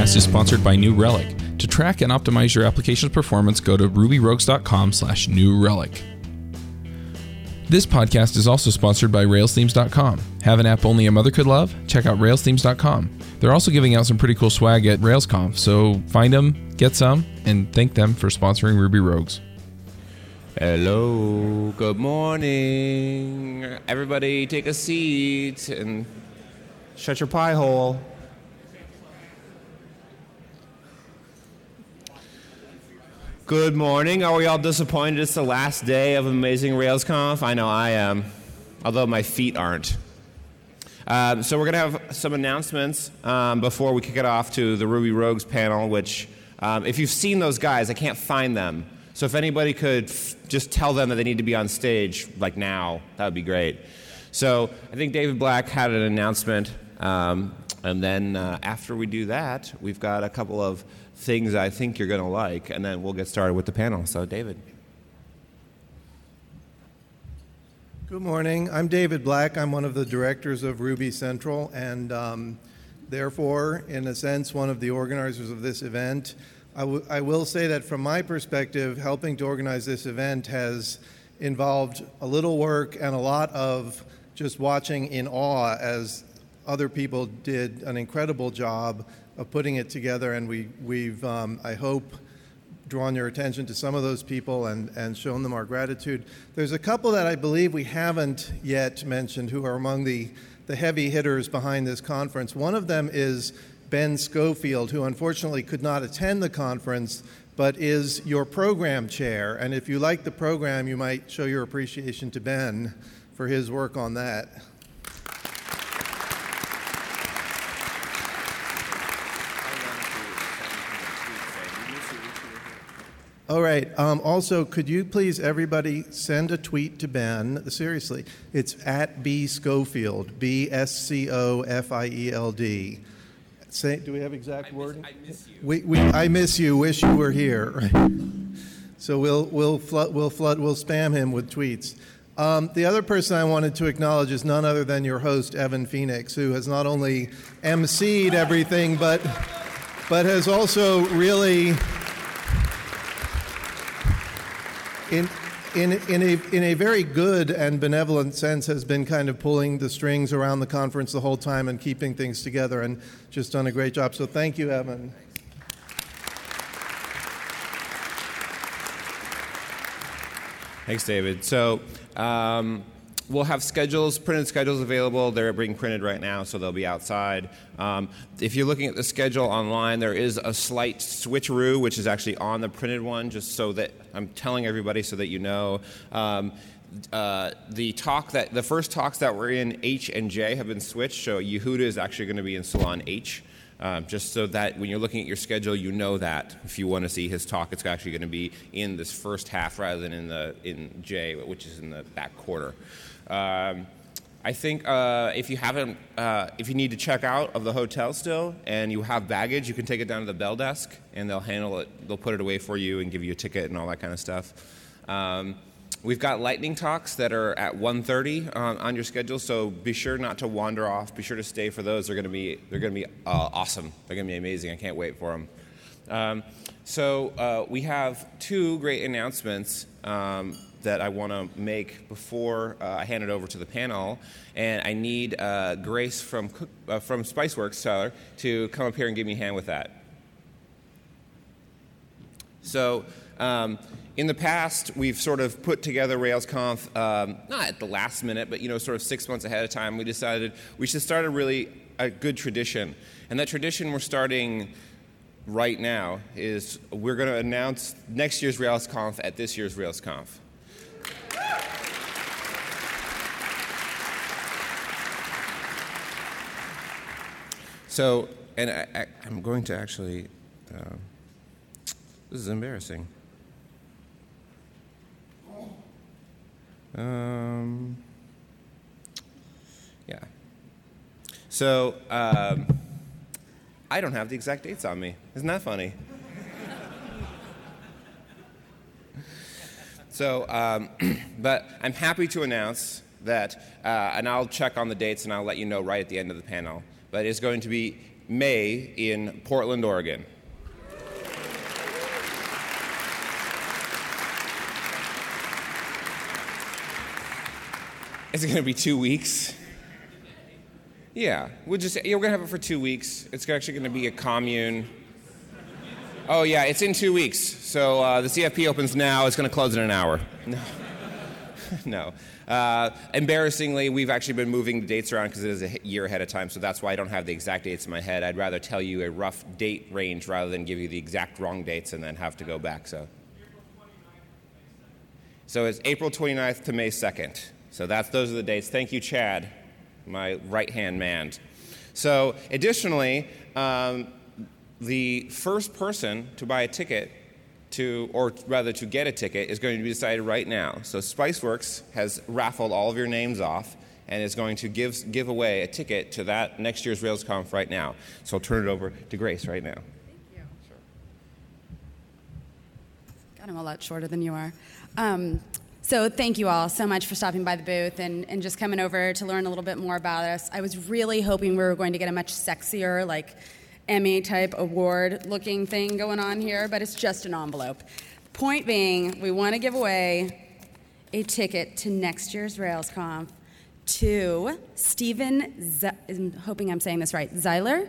podcast is sponsored by New Relic. To track and optimize your application's performance, go to rubyrogues.com slash new relic. This podcast is also sponsored by railsthemes.com. Have an app only a mother could love? Check out railsthemes.com. They're also giving out some pretty cool swag at RailsConf, so find them, get some, and thank them for sponsoring Ruby Rogues. Hello, good morning. Everybody take a seat and shut your pie hole. Good morning. Are we all disappointed it's the last day of Amazing RailsConf? I know I am, although my feet aren't. Um, so we're going to have some announcements um, before we kick it off to the Ruby Rogues panel, which, um, if you've seen those guys, I can't find them. So if anybody could f- just tell them that they need to be on stage, like now, that would be great. So I think David Black had an announcement, um, and then uh, after we do that, we've got a couple of things I think you're going to like, and then we'll get started with the panel. So, David. Good morning. I'm David Black. I'm one of the directors of Ruby Central, and um, therefore, in a sense, one of the organizers of this event. I, w- I will say that from my perspective, helping to organize this event has involved a little work and a lot of just watching in awe as other people did an incredible job of putting it together, and we, we've, um, I hope, drawn your attention to some of those people and, and shown them our gratitude. There's a couple that I believe we haven't yet mentioned who are among the, the heavy hitters behind this conference. One of them is Ben Scofield, who unfortunately could not attend the conference, but is your program chair. And if you like the program, you might show your appreciation to Ben for his work on that. All right. Um, also, could you please, everybody, send a tweet to Ben? Seriously, it's at B Scofield, B S C O F I E L D. Say, do we have exact wording? I miss you. We, we, I miss you. Wish you were here. so we'll we'll flood we'll flood we'll spam him with tweets. Um, the other person I wanted to acknowledge is none other than your host, Evan Phoenix, who has not only emceed everything, but but has also really in, in, in, a, in a very good and benevolent sense, has been kind of pulling the strings around the conference the whole time and keeping things together and just done a great job. So thank you, Evan. Thanks, David. So, um, we'll have schedules, printed schedules available. They're being printed right now, so they'll be outside. Um, if you're looking at the schedule online, there is a slight switcheroo, which is actually on the printed one, just so that I'm telling everybody so that you know. Um, uh, the talk that the first talks that were in H and J have been switched. So Yehuda is actually going to be in Salon H. Um, just so that when you're looking at your schedule, you know that if you want to see his talk, it's actually going to be in this first half rather than in the in J, which is in the back quarter. Um, I think uh, if you haven't, uh, if you need to check out of the hotel still and you have baggage, you can take it down to the bell desk and they'll handle it. They'll put it away for you and give you a ticket and all that kind of stuff. Um, we've got lightning talks that are at 1:30 on, on, your schedule, so be sure not to wander off. Be sure to stay for those. They're going to be they're going to be uh, awesome. They're going to be amazing. I can't wait for them. Um, so uh, we have two great announcements. That I want to make before uh, I hand it over to the panel. And I need uh, Grace from, Cook, uh, from Spiceworks, Tyler, to come up here and give me a hand with that. So, um, in the past, we've sort of put together RailsConf, um, not at the last minute, but you know, sort of six months ahead of time. We decided we should start a really a good tradition, and that tradition we're starting right now is we're going to announce next year's RailsConf at this year's RailsConf. So, and I, am going to actually, uh, this is embarrassing. Um, yeah. So, um, I don't have the exact dates on me. Isn't that funny? so, um, but I'm happy to announce that, uh, and I'll check on the dates and I'll let you know right at the end of the panel but it's going to be May in Portland, Oregon. Is it going to be two weeks? Yeah, we'll just yeah, we're gonna have it for two weeks. It's actually gonna be a commune. Oh yeah, it's in two weeks. So uh, the CFP opens now. It's gonna close in an hour. No, no. Uh, embarrassingly, we've actually been moving the dates around because it is a year ahead of time. So that's why I don't have the exact dates in my head. I'd rather tell you a rough date range rather than give you the exact wrong dates and then have to go back. So. So it's April 29th to May 2nd. So that's those are the dates. Thank you, Chad my right hand man. So, additionally, um, the first person to buy a ticket to, or rather to get a ticket, is going to be decided right now. So, Spiceworks has raffled all of your names off and is going to give, give away a ticket to that next year's RailsConf right now. So, I'll turn it over to Grace right now. Thank you. Sure. God, I'm a lot shorter than you are. Um, so thank you all so much for stopping by the booth and, and just coming over to learn a little bit more about us. I was really hoping we were going to get a much sexier, like Emmy type award looking thing going on here, but it's just an envelope. Point being, we want to give away a ticket to next year's RailsConf to Stephen, Z- I'm hoping I'm saying this right, Zeiler?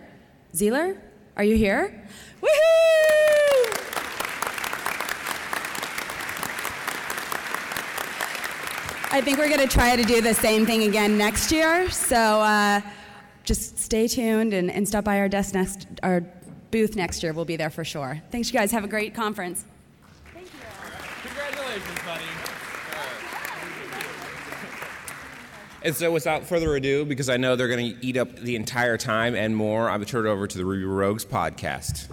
Zeiler? Are you here? Woohoo! I think we're going to try to do the same thing again next year. So uh, just stay tuned and, and stop by our desk next, our booth next year. We'll be there for sure. Thanks, you guys. Have a great conference. Thank you. Congratulations, buddy. And so, without further ado, because I know they're going to eat up the entire time and more, I'm going to turn it over to the Ruby Rogues podcast.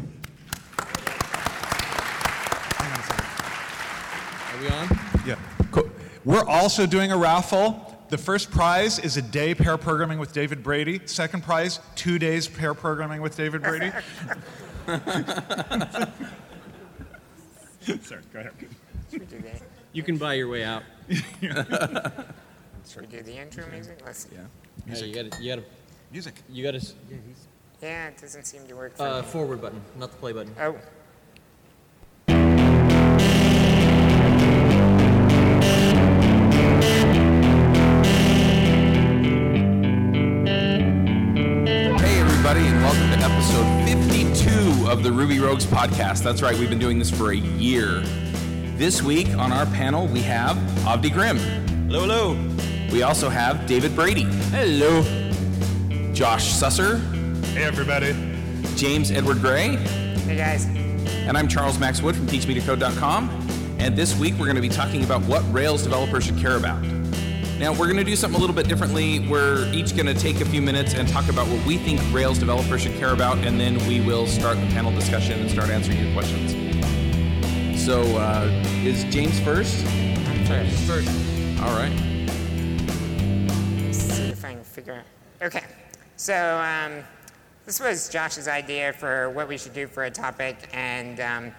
Are we on? Yeah. Cool. We're also doing a raffle. The first prize is a day pair programming with David Brady. Second prize, two days pair programming with David Brady. Sorry, go ahead. Should we do that? You can buy your way out. Should we do the intro music? Let's. Yeah. Hey, you gotta, you gotta, Music. you gotta. Yeah, it doesn't seem to work for Uh, me. forward button, not the play button. Oh. Everybody, and welcome to episode 52 of the Ruby Rogues podcast. That's right, we've been doing this for a year. This week on our panel, we have Avdi Grimm. Hello, hello. We also have David Brady. Hello. Josh Susser, Hey, everybody. James Edward Gray, Hey guys. and I'm Charles Max Wood from TeachMeToCode.com. And this week, we're going to be talking about what Rails developers should care about. Now, we're going to do something a little bit differently. We're each going to take a few minutes and talk about what we think Rails developers should care about, and then we will start the panel discussion and start answering your questions. So, uh, is James first? I'm first. First, All right. Let's see if I can figure out. Okay. So, um, this was Josh's idea for what we should do for a topic, and um,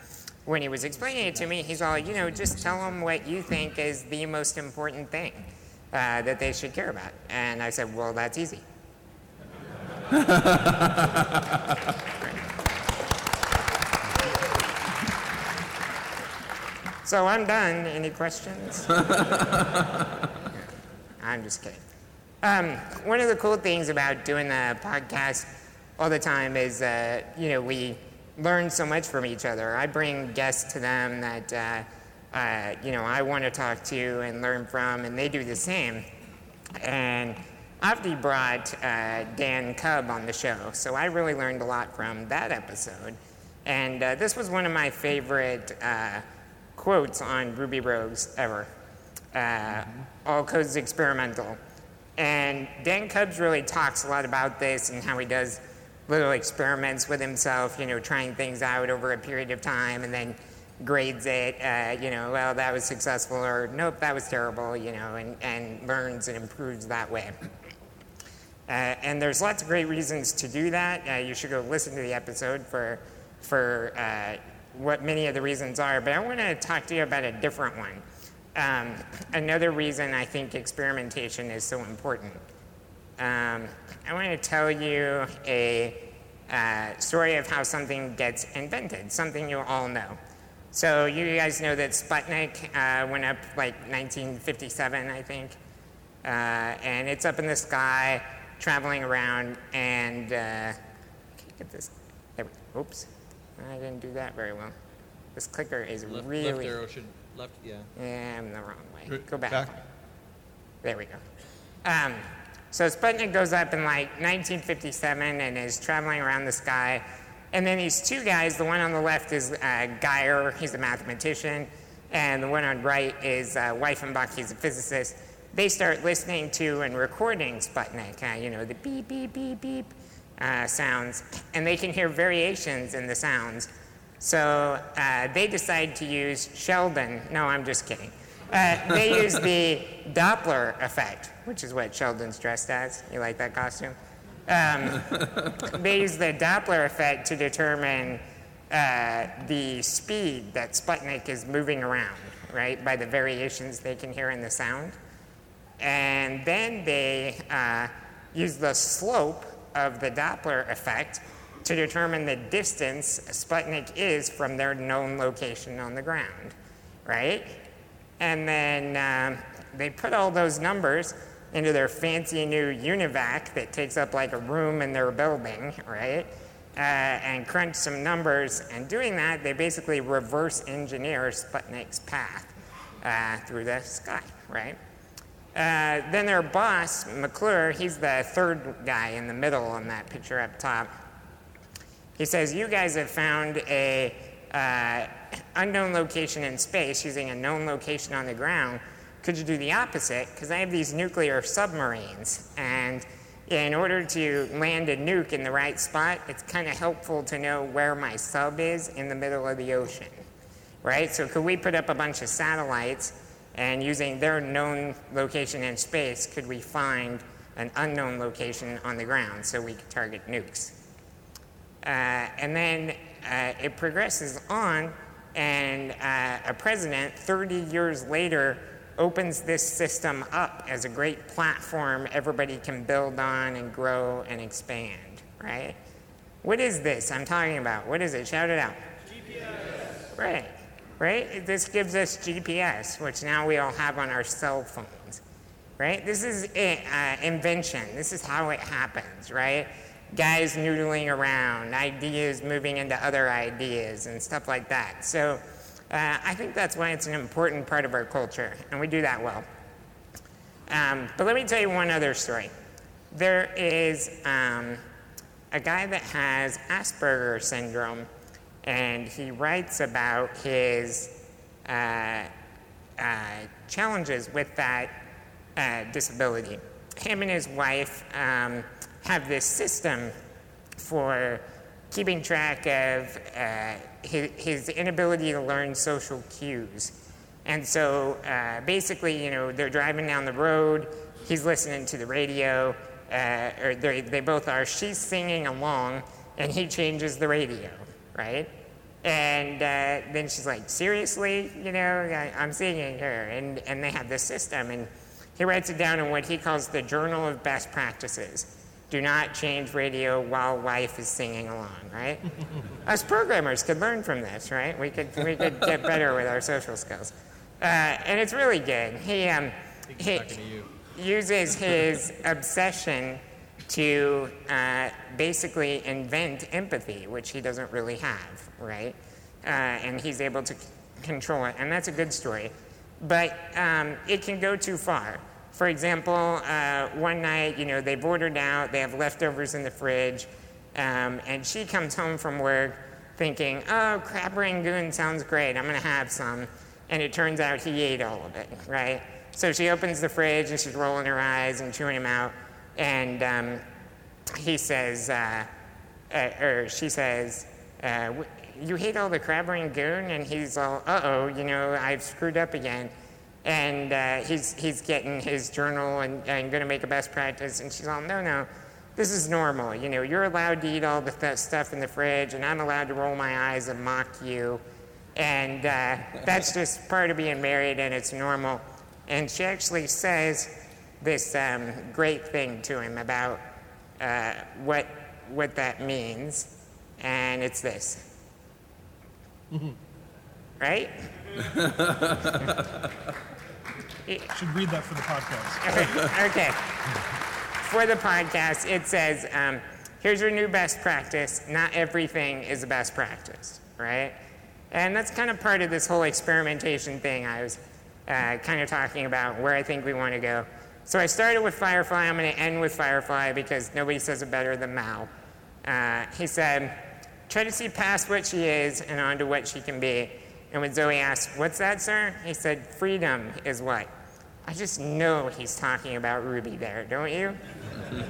when he was explaining it to me, he's all, you know, just tell them what you think is the most important thing uh, that they should care about. And I said, well, that's easy. So I'm done. Any questions? I'm just kidding. Um, one of the cool things about doing the podcast all the time is, uh, you know, we learn so much from each other. I bring guests to them that, uh, uh, you know, I want to talk to and learn from, and they do the same. And Avdi brought uh, Dan Kubb on the show, so I really learned a lot from that episode. And uh, this was one of my favorite uh, quotes on Ruby Rogues ever. Uh, all code is experimental. And Dan Kubb really talks a lot about this and how he does little experiments with himself, you know, trying things out over a period of time and then grades it, uh, you know, well, that was successful or nope, that was terrible, you know, and, and learns and improves that way. Uh, and there's lots of great reasons to do that. Uh, you should go listen to the episode for, for uh, what many of the reasons are. But I want to talk to you about a different one. Um, another reason I think experimentation is so important. Um, I want to tell you a uh, story of how something gets invented, something you all know. So you guys know that Sputnik uh, went up like 1957, I think, uh, and it's up in the sky, traveling around, and uh, get this. There we, oops, I didn't do that very well. This clicker is Left, really. left arrow should left. Yeah. Yeah, I'm the wrong way. Go back. Back. There we go. Um, so Sputnik goes up in like 1957 and is traveling around the sky. And then these two guys, the one on the left is uh, Guier, he's a mathematician, and the one on right is uh, Weiffenbach, he's a physicist. They start listening to and recording Sputnik, uh, you know, the beep, beep, beep, beep uh, sounds, and they can hear variations in the sounds. So uh, they decide to use Sheldon. No, I'm just kidding. Uh, they use the Doppler effect, which is what Sheldon's dressed as. You like that costume? Um, they use the Doppler effect to determine uh, the speed that Sputnik is moving around, right, by the variations they can hear in the sound. And then they uh, use the slope of the Doppler effect to determine the distance Sputnik is from their known location on the ground, right? And then um, they put all those numbers into their fancy new UNIVAC that takes up like a room in their building, right? Uh, and crunch some numbers. And doing that, they basically reverse engineer Sputnik's path uh, through the sky, right? Uh, then their boss, McClure, he's the third guy in the middle on that picture up top. He says, You guys have found a uh, unknown location in space using a known location on the ground. Could you do the opposite? Because I have these nuclear submarines, and in order to land a nuke in the right spot, it's kind of helpful to know where my sub is in the middle of the ocean, right? So, could we put up a bunch of satellites, and using their known location in space, could we find an unknown location on the ground so we could target nukes? Uh, and then uh, it progresses on, and uh, a president 30 years later opens this system up as a great platform everybody can build on and grow and expand, right? What is this I'm talking about? What is it? Shout it out. GPS. Right, right? This gives us GPS, which now we all have on our cell phones, right? This is it, uh, invention. This is how it happens, right? Guys noodling around, ideas moving into other ideas, and stuff like that. So uh, I think that's why it's an important part of our culture, and we do that well. Um, but let me tell you one other story. There is um, a guy that has Asperger syndrome, and he writes about his uh, uh, challenges with that uh, disability. Him and his wife um, have this system for keeping track of uh, his, his, inability to learn social cues. And so uh, basically, you know, they're driving down the road, he's listening to the radio, uh, or they, they both are. She's singing along, and he changes the radio, right? And uh, then she's like, seriously, you know, I, I'm singing her. And, and they have this system, and he writes it down in what he calls the Journal of Best Practices do not change radio while wife is singing along, right? Us programmers could learn from this, right? We could, we could get better with our social skills. Uh, and it's really good. He, um, he uses his obsession to uh, basically invent empathy, which he doesn't really have, right? Uh, and he's able to c- control it, and that's a good story. But um, it can go too far. For example, uh, one night, you know, they've ordered out, they have leftovers in the fridge, um, and she comes home from work thinking, oh, crab rangoon sounds great, I'm gonna have some. And it turns out he ate all of it, right? So she opens the fridge and she's rolling her eyes and chewing him out, and um, he says, uh, uh, or she says, uh, you hate all the crab rangoon? And he's all, uh oh, you know, I've screwed up again and uh, he's, he's getting his journal and, and going to make a best practice. And she's all, no, no, this is normal. You know, you're allowed to eat all the th- stuff in the fridge, and I'm allowed to roll my eyes and mock you. And uh, that's just part of being married, and it's normal. And she actually says this um, great thing to him about uh, what, what that means, and it's this. right? Should read that for the podcast. okay. For the podcast, it says, um, here's your new best practice. Not everything is a best practice, right? And that's kind of part of this whole experimentation thing I was uh, kind of talking about, where I think we want to go. So I started with Firefly. I'm going to end with Firefly because nobody says it better than Mal. Uh, he said, try to see past what she is and onto what she can be. And when Zoe asked, What's that, sir? He said, Freedom is what? I just know he's talking about Ruby there, don't you?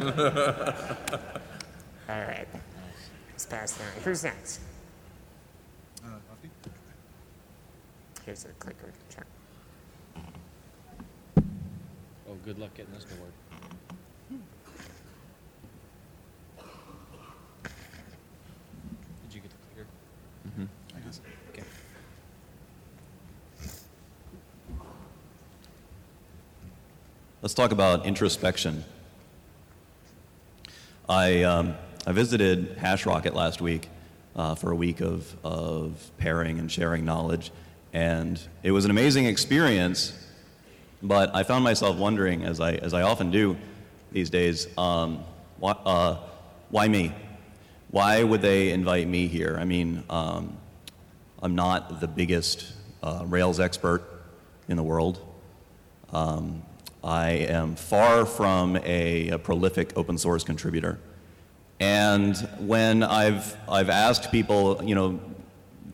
All right. Let's pass down. Who's next? Uh, Here's the clicker. Check. Oh, good luck getting this to work. Did you get the clicker? Okay. Let's talk about introspection. I, um, I visited HashRocket last week uh, for a week of, of pairing and sharing knowledge, and it was an amazing experience. But I found myself wondering, as I, as I often do these days, um, why, uh, why me? Why would they invite me here? I mean, um, I'm not the biggest uh, Rails expert in the world. Um, I am far from a, a prolific open source contributor. And when I've, I've asked people, you know,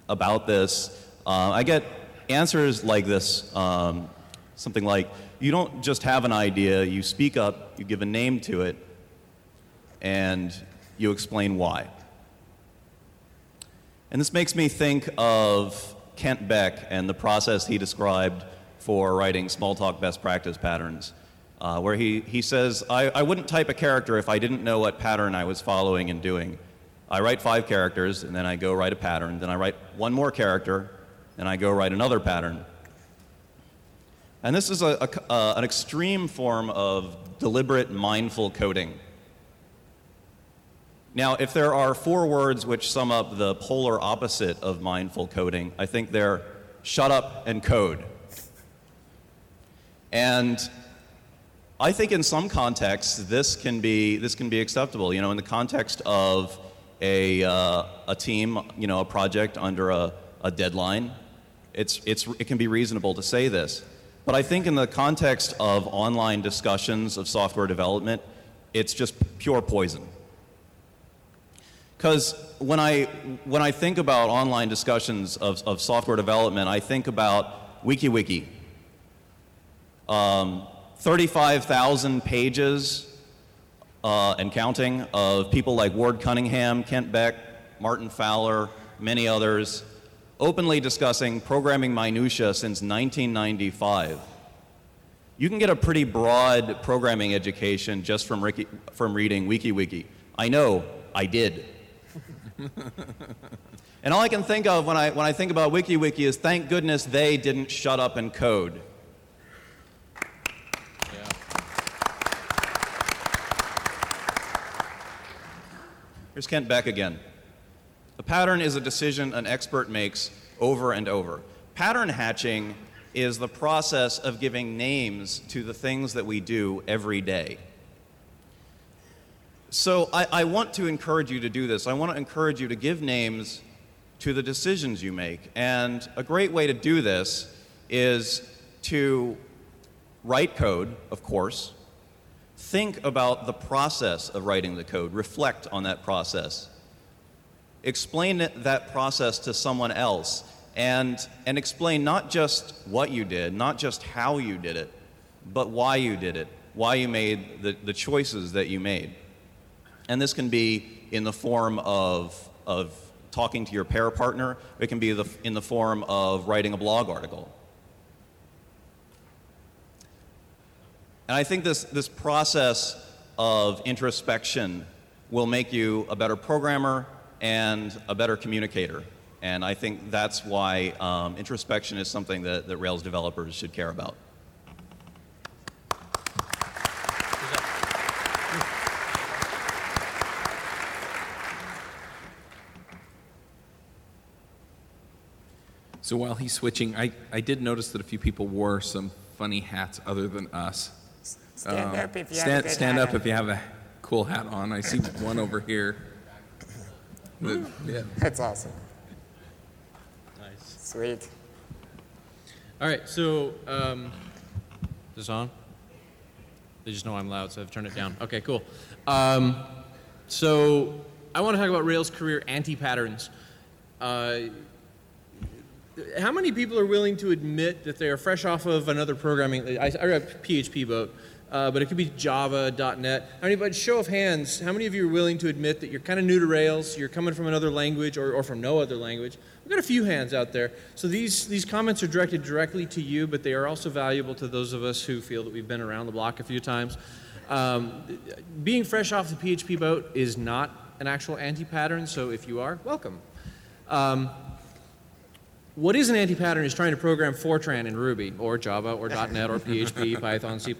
about this, uh, I get answers like this, um, something like, you don't just have an idea, you speak up, you give a name to it, and you explain why. And this makes me think of Kent Beck and the process he described for writing Smalltalk best practice patterns, uh, where he, he says, I, I wouldn't type a character if I didn't know what pattern I was following and doing. I write five characters, and then I go write a pattern, then I write one more character, and I go write another pattern. And this is a, a, uh, an extreme form of deliberate, mindful coding. Now, if there are four words which sum up the polar opposite of mindful coding, I think they're shut up and code. And I think in some contexts this can be this can be acceptable. You know, in the context of a uh, a team, you know, a project under a, a deadline, it's it's it can be reasonable to say this. But I think in the context of online discussions of software development, it's just pure poison. Because when I, when I think about online discussions of, of software development, I think about WikiWiki. Um, 35,000 pages uh, and counting of people like Ward Cunningham, Kent Beck, Martin Fowler, many others, openly discussing programming minutia since 1995. You can get a pretty broad programming education just from, Ricky, from reading WikiWiki. I know, I did. and all I can think of when I, when I think about WikiWiki is thank goodness they didn't shut up and code. Here's Kent Beck again. A pattern is a decision an expert makes over and over. Pattern hatching is the process of giving names to the things that we do every day. So I, I, want to encourage you to do this. I want to encourage you to give names to the decisions you make. And a great way to do this is to write code, of course. Think about the process of writing the code, reflect on that process. Explain that process to someone else and, and explain not just what you did, not just how you did it, but why you did it, why you made the, the choices that you made. And this can be in the form of, of talking to your pair partner, it can be the, in the form of writing a blog article. And I think this, this process of introspection will make you a better programmer and a better communicator. And I think that's why um, introspection is something that, that Rails developers should care about. So while he's switching, I, I did notice that a few people wore some funny hats other than us. Stand Um, up if you have a stand, good stand hat up on. if you have a cool hat on. I see one over here. The- yeah. That's awesome. Nice. Sweet. All right, so um, is this on? They just know I'm loud, so I've turned it down. Okay, cool. Um, so I want to talk about Rails career anti-patterns. Uh, how many people are willing to admit that they are fresh off of another programming? I, I read PHP boat, uh, but it could be Java, .NET. How many? But show of hands, how many of you are willing to admit that you're kind of new to Rails? You're coming from another language or, or from no other language. We've got a few hands out there. So these these comments are directed directly to you, but they are also valuable to those of us who feel that we've been around the block a few times. Um, being fresh off the PHP boat is not an actual anti-pattern. So if you are, welcome. Um, what is an anti-pattern is trying to program Fortran in Ruby or Java or .NET or PHP, Python, C++.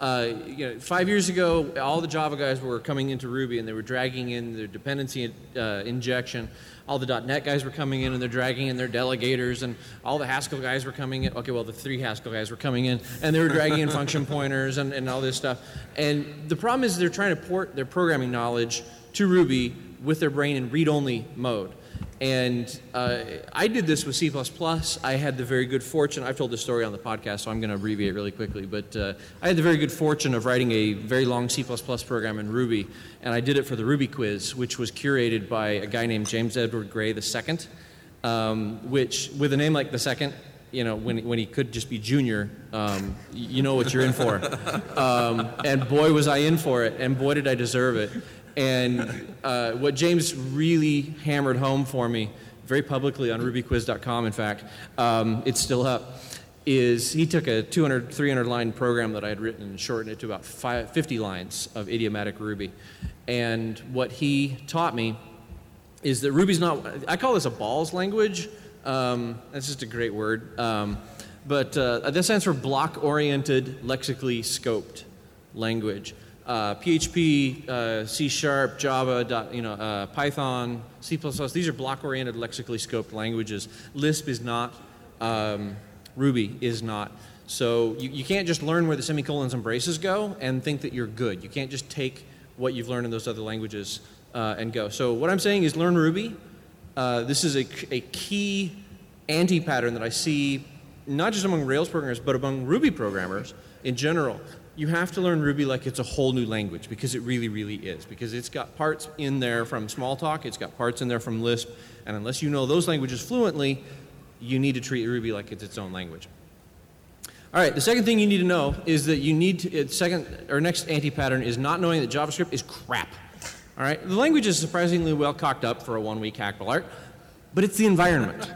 Uh, you know, five years ago, all the Java guys were coming into Ruby and they were dragging in their dependency uh, injection. All the .NET guys were coming in and they're dragging in their delegators, and all the Haskell guys were coming in. Okay, well, the three Haskell guys were coming in and they were dragging in function pointers and, and all this stuff. And the problem is they're trying to port their programming knowledge to Ruby with their brain in read-only mode. And uh, I did this with C++. I had the very good fortune, I've told this story on the podcast, so I'm going to abbreviate really quickly, but uh, I had the very good fortune of writing a very long C++ program in Ruby, and I did it for the Ruby quiz, which was curated by a guy named James Edward Gray II, um, which, with a name like the second, you know, when, when he could just be junior, um, you know what you're in for. Um, and boy, was I in for it, and boy, did I deserve it. And uh, what James really hammered home for me, very publicly on rubyquiz.com, in fact, um, it's still up, is he took a 200, 300 line program that I had written and shortened it to about five, 50 lines of idiomatic Ruby. And what he taught me is that Ruby's not, I call this a balls language. Um, that's just a great word. Um, but uh, that stands for block oriented, lexically scoped language. Uh, PHP, uh, C Sharp, Java, dot, you know, uh, Python, C++, these are block oriented, lexically scoped languages. Lisp is not, um, Ruby is not. So you, you can't just learn where the semicolons and braces go and think that you're good. You can't just take what you've learned in those other languages uh, and go. So what I'm saying is learn Ruby. Uh, this is a, a key anti-pattern that I see not just among Rails programmers, but among Ruby programmers in general. You have to learn Ruby like it's a whole new language because it really, really is. Because it's got parts in there from Smalltalk, it's got parts in there from Lisp, and unless you know those languages fluently, you need to treat Ruby like it's its own language. All right, the second thing you need to know is that you need to, second or next anti-pattern is not knowing that JavaScript is crap. All right, the language is surprisingly well cocked up for a one-week hackable art, but it's the environment.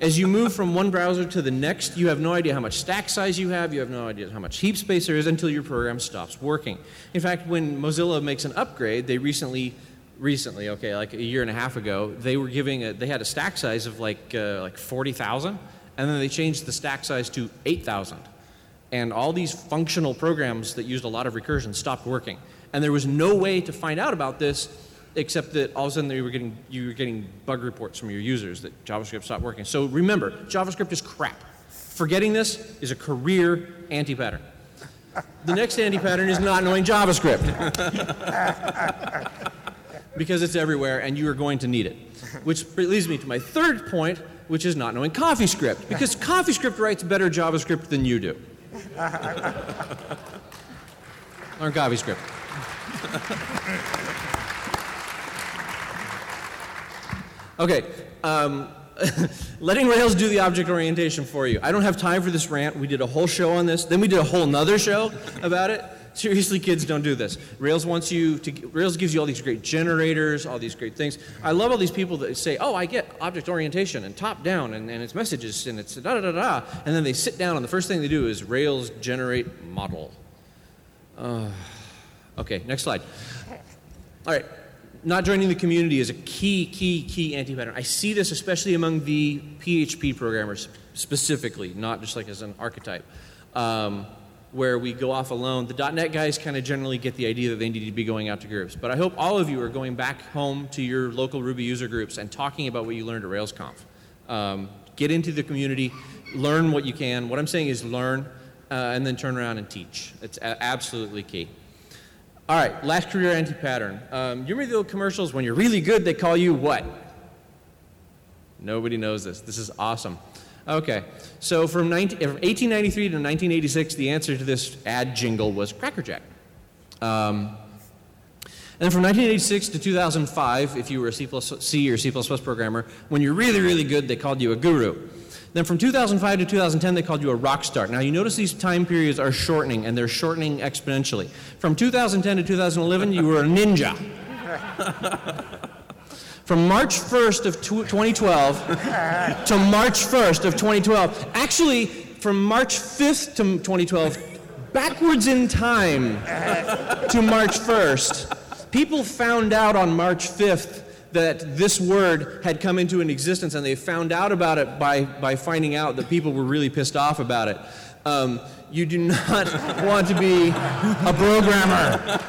As you move from one browser to the next, you have no idea how much stack size you have, you have no idea how much heap space there is until your program stops working. In fact, when Mozilla makes an upgrade, they recently recently, okay, like a year and a half ago, they were giving a, they had a stack size of like uh, like 40,000 and then they changed the stack size to 8,000 and all these functional programs that used a lot of recursion stopped working. And there was no way to find out about this except that all of a sudden they were getting, you were getting bug reports from your users that JavaScript stopped working. So remember, JavaScript is crap. Forgetting this is a career anti-pattern. The next anti-pattern is not knowing JavaScript. because it's everywhere and you are going to need it. Which leads me to my third point, which is not knowing CoffeeScript. Because CoffeeScript writes better JavaScript than you do. Learn CoffeeScript. Okay, um, letting Rails do the object orientation for you. I don't have time for this rant. We did a whole show on this. Then we did a whole nother show about it. Seriously, kids, don't do this. Rails wants you to. Rails gives you all these great generators, all these great things. I love all these people that say, "Oh, I get object orientation and top down, and, and it's messages and it's da da da da," and then they sit down and the first thing they do is Rails generate model. Uh, okay, next slide. All right, not joining the community is a key, key, key anti-pattern. I see this especially among the PHP programmers specifically, not just like as an archetype, um, where we go off alone. The .NET guys kind of generally get the idea that they need to be going out to groups, but I hope all of you are going back home to your local Ruby user groups and talking about what you learned at RailsConf. Um, Get into the community, learn what you can. What I'm saying is learn, uh, and then turn around and teach. It's a- absolutely key. All right, last career anti-pattern. Um, you remember the old commercials? When you're really good, they call you what? Nobody knows this. This is awesome. Okay, so from, 19, from 1893 to 1986, the answer to this ad jingle was Cracker Jack. Um, and from 1986 to 2005, if you were a C or C++ programmer, when you're really, really good, they called you a guru. Then from 2005 to 2010, they called you a rock star. Now you notice these time periods are shortening, and they're shortening exponentially. From 2010 to 2011, you were a ninja. from March 1st of 2012 to March 1st of 2012, actually from March 5th to 2012, backwards in time to March 1st, people found out on March 5th that this word had come into an existence and they found out about it by, by finding out that people were really pissed off about it. Um, you do not want to be a programmer.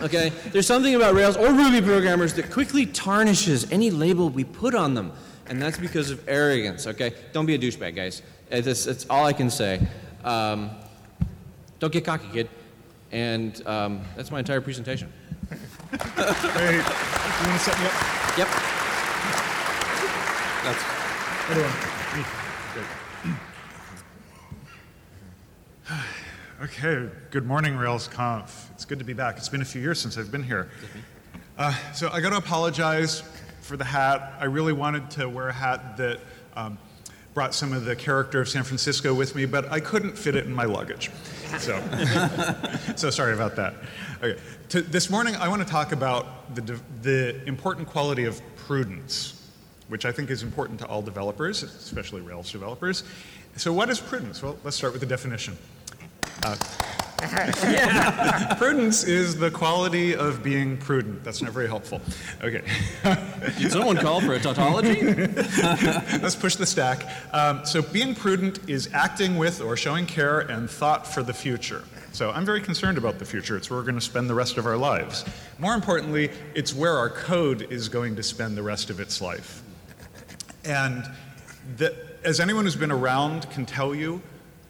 Okay? There's something about Rails or Ruby programmers that quickly tarnishes any label we put on them. And that's because of arrogance, okay? Don't be a douchebag, guys. It's, it's all I can say. Um, don't get cocky, kid. And um, that's my entire presentation. Great. You want to set me up? Yep. That's Everyone. Great. Okay, good morning, RailsConf. It's good to be back. It's been a few years since I've been here. Uh, so I got to apologize for the hat. I really wanted to wear a hat that um, brought some of the character of San Francisco with me, but I couldn't fit it in my luggage. So, so sorry about that. Okay. To, this morning, I want to talk about the, the important quality of prudence, which I think is important to all developers, especially Rails developers. So, what is prudence? Well, let's start with the definition. Uh, prudence is the quality of being prudent. That's not very helpful. Okay. Did someone call for a tautology? Let's push the stack. Um, so, being prudent is acting with or showing care and thought for the future. So, I'm very concerned about the future. It's where we're going to spend the rest of our lives. More importantly, it's where our code is going to spend the rest of its life. And the, as anyone who's been around can tell you,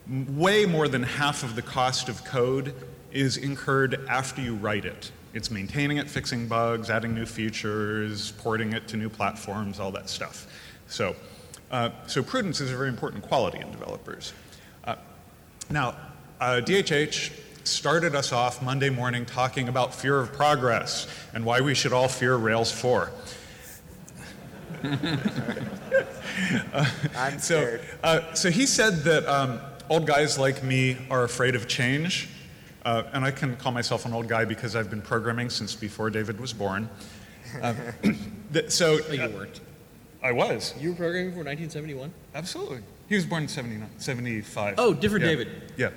way more than half of the cost of code is incurred after you write it. It's maintaining it, fixing bugs, adding new features, porting it to new platforms, all that stuff. So, uh, so prudence is a very important quality in developers. Uh, now, uh, DHH started us off Monday morning talking about fear of progress and why we should all fear Rails 4. Uh, I'm so, scared. uh, so he said that um, old guys like me are afraid of change. Uh, and I can call myself an old guy because I've been programming since before David was born. Uh, th- so Oh, you weren't. I was. You were programming for 1971? Absolutely. He was born in 79, 75. Oh, different Yeah. David. Yeah.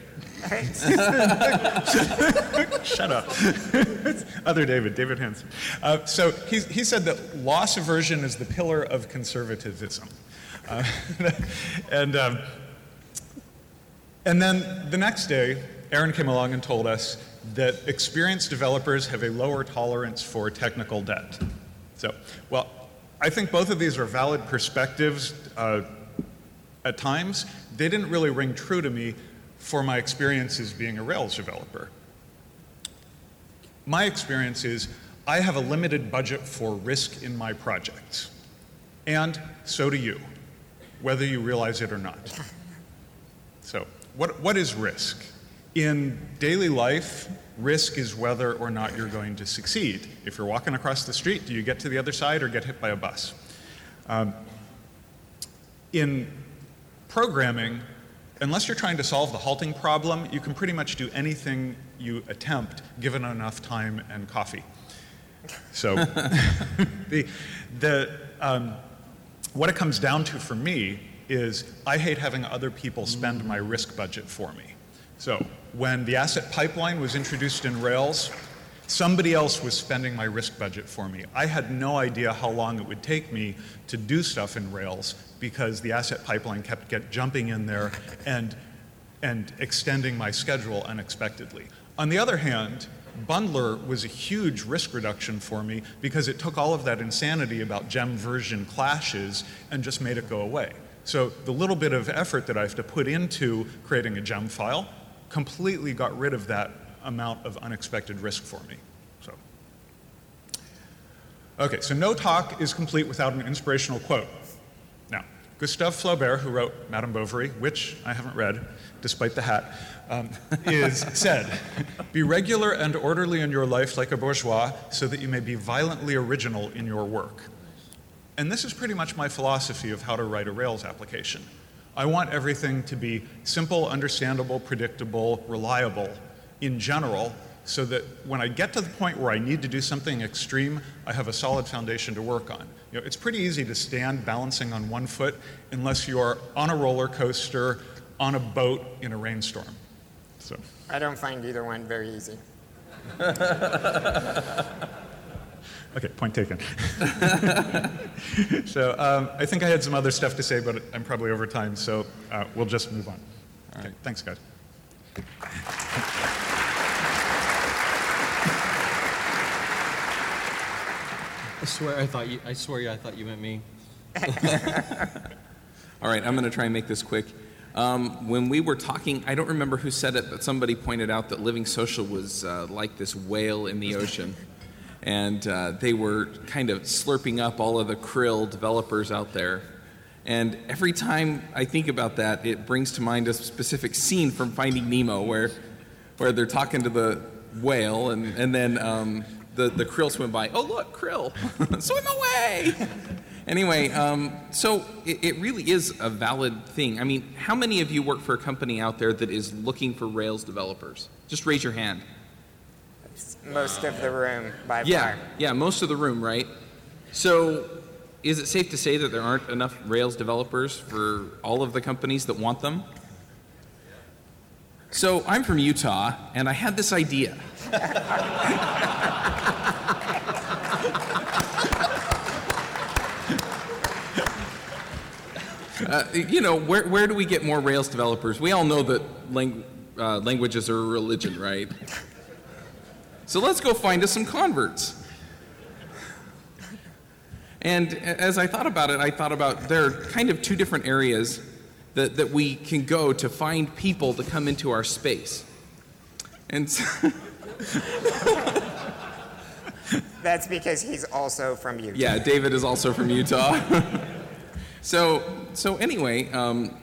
Shut up. Other David, David Hansson. Uh, so he, he said that loss aversion is the pillar of conservatism. Uh, and, um, and then the next day, Aaron came along and told us that experienced developers have a lower tolerance for technical debt. So, well, I think both of these are valid perspectives uh, at times. They didn't really ring true to me for my experience as being a Rails developer. My experience is I have a limited budget for risk in my projects. And so do you, whether you realize it or not. So, what, what is risk? In daily life, risk is whether or not you're going to succeed. If you're walking across the street, do you get to the other side or get hit by a bus? Um, in programming, unless you're trying to solve the halting problem, you can pretty much do anything you attempt given enough time and coffee. So, the, the, um, what it comes down to for me is I hate having other people spend my risk budget for me. So, when the asset pipeline was introduced in Rails, somebody else was spending my risk budget for me. I had no idea how long it would take me to do stuff in Rails because the asset pipeline kept get jumping in there and, and extending my schedule unexpectedly. On the other hand, Bundler was a huge risk reduction for me because it took all of that insanity about gem version clashes and just made it go away. So the little bit of effort that I have to put into creating a gem file completely got rid of that amount of unexpected risk for me. So, okay, so no talk is complete without an inspirational quote. Now, Gustave Flaubert, who wrote Madame Bovary, which I haven't read, despite the hat, um, is said, Be regular and orderly in your life like a bourgeois, so that you may be violently original in your work. And this is pretty much my philosophy of how to write a Rails application. I want everything to be simple, understandable, predictable, reliable in general, so that when I get to the point where I need to do something extreme, I have a solid foundation to work on. You know, it's pretty easy to stand balancing on one foot unless you're on a roller coaster, on a boat in a rainstorm. So. I don't find either one very easy. okay, point taken. so um, I think I had some other stuff to say, but I'm probably over time, so uh, we'll just move on. Okay, thanks, guys. I swear I thought you. I swear you. I thought you meant me. All right, I'm going to try and make this quick. Um, when we were talking, I don't remember who said it, but somebody pointed out that Living Social was uh, like this whale in the ocean. And uh, they were kind of slurping up all of the krill developers out there. And every time I think about that, it brings to mind a specific scene from Finding Nemo where, where they're talking to the whale, and, and then um, the, the krill swim by. Oh, look, krill, swim away! Anyway, um, so it, it, really is a valid thing. I mean, how many of you work for a company out there that is looking for Rails developers? Just raise your hand. Most of the room, by yeah, far. Yeah, most of the room, right? So, is it safe to say that there aren't enough Rails developers for all of the companies that want them? So, I'm from Utah, and I had this idea. Uh, you know, where, where do we get more Rails developers? We all know that lang- uh, languages are a religion, right? So let's go find us some converts. And as I thought about it, I thought about there are kind of two different areas that, that we can go to find people to come into our space. And so That's because he's also from Utah. Yeah, David is also from Utah. so, so anyway, um,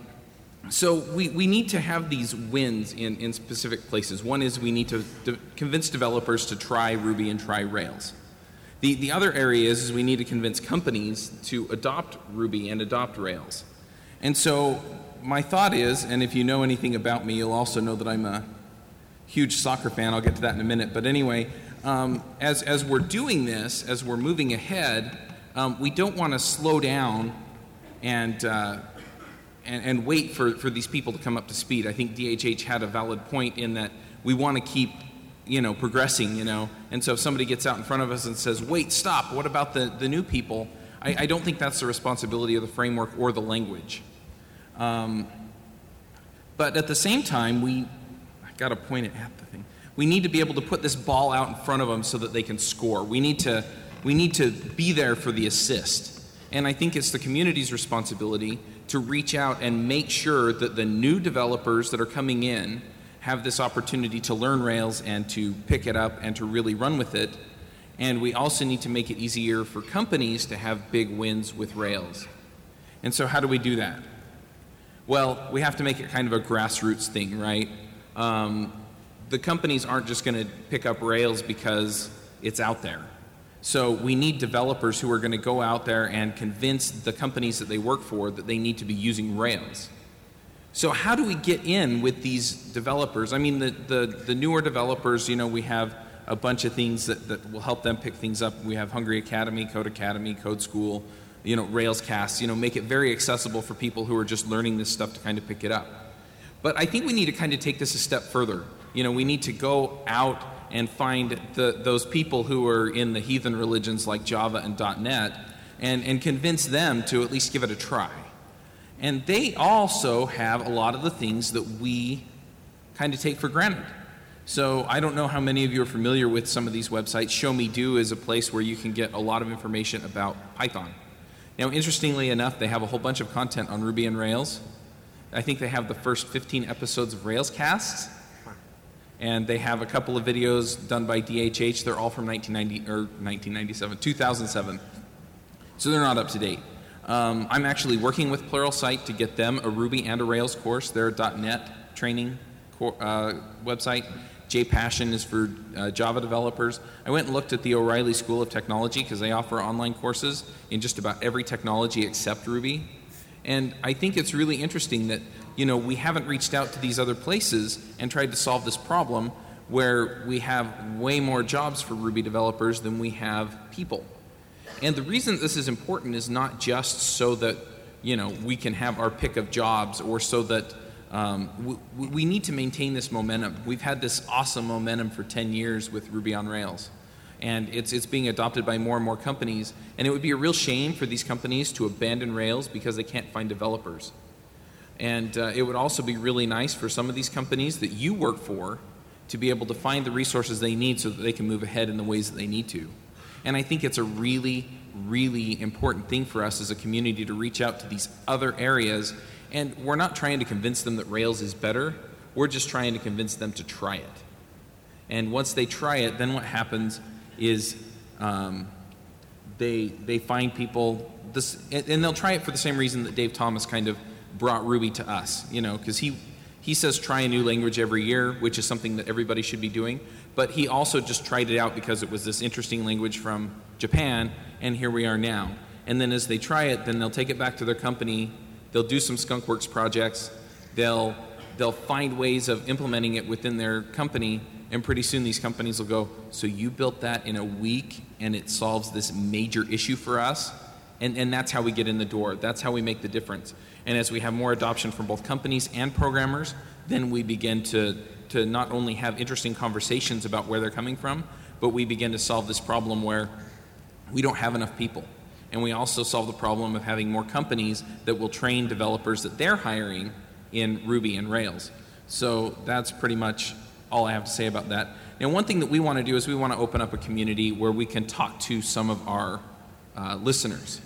so we, we need to have these wins in, in specific places. One is we need to de- convince developers to try Ruby and try Rails. The, the other area is, is we need to convince companies to adopt Ruby and adopt Rails. And so my thought is, and if you know anything about me, you'll also know that I'm a huge soccer fan. I'll get to that in a minute. But anyway, um, as, as we're doing this, as we're moving ahead, um, we don't want to slow down and, uh, and, and, wait for, for these people to come up to speed. I think DHH had a valid point in that we want to keep you know, progressing, you know. And so if somebody gets out in front of us and says, wait, stop, what about the, the new people? I, I don't think that's the responsibility of the framework or the language. Um, but at the same time, we, I got to point it at the thing. We need to be able to put this ball out in front of them so that they can score. We need to, we need to be there for the assist. And I think it's the community's responsibility to reach out and make sure that the new developers that are coming in have this opportunity to learn Rails and to pick it up and to really run with it. And we also need to make it easier for companies to have big wins with Rails. And so, how do we do that? Well, we have to make it kind of a grassroots thing, right? Um, the companies aren't just going to pick up Rails because it's out there. So we need developers who are going to go out there and convince the companies that they work for that they need to be using Rails. So how do we get in with these developers? I mean, the, the, the newer developers, you know, we have a bunch of things that, that will help them pick things up. We have Hungry Academy, Codecademy, Code School, you know, Railscast, you know, make it very accessible for people who are just learning this stuff to kind of pick it up. But I think we need to kind of take this a step further. You know, we need to go out and find the, those people who are in the heathen religions like Java and .NET and, and convince them to at least give it a try. And they also have a lot of the things that we kind of take for granted. So I don't know how many of you are familiar with some of these websites. ShowMeDo is a place where you can get a lot of information about Python. Now, interestingly enough, they have a whole bunch of content on Ruby and Rails. I think they have the first 15 episodes of Railscasts, and they have a couple of videos done by DHH. They're all from 1990 or 1997, 2007. So they're not up to date. Um, I'm actually working with Pluralsight to get them a Ruby and a Rails course. They're a .NET training co- uh, website. JPassion is for uh, Java developers. I went and looked at the O'Reilly School of Technology because they offer online courses in just about every technology except Ruby. And I think it's really interesting that you know we haven't reached out to these other places and tried to solve this problem where we have way more jobs for Ruby developers than we have people. And the reason this is important is not just so that you know we can have our pick of jobs or so that um, we, we need to maintain this momentum. We've had this awesome momentum for 10 years with Ruby on Rails. And it's, it's being adopted by more and more companies. And it would be a real shame for these companies to abandon Rails because they can't find developers. And uh, it would also be really nice for some of these companies that you work for to be able to find the resources they need so that they can move ahead in the ways that they need to. And I think it's a really, really important thing for us as a community to reach out to these other areas. And we're not trying to convince them that Rails is better, we're just trying to convince them to try it. And once they try it, then what happens is um, they, they find people, this, and, and they'll try it for the same reason that Dave Thomas kind of brought Ruby to us, you know, because he, he says try a new language every year, which is something that everybody should be doing. But he also just tried it out because it was this interesting language from Japan, and here we are now. And then as they try it, then they'll take it back to their company, they'll do some skunkworks projects, they'll, they'll find ways of implementing it within their company, and pretty soon these companies will go, So you built that in a week, and it solves this major issue for us? And, and that's how we get in the door. That's how we make the difference. And as we have more adoption from both companies and programmers, then we begin to, to not only have interesting conversations about where they're coming from, but we begin to solve this problem where we don't have enough people. And we also solve the problem of having more companies that will train developers that they're hiring in Ruby and Rails. So that's pretty much all I have to say about that. And one thing that we want to do is we want to open up a community where we can talk to some of our uh, listeners.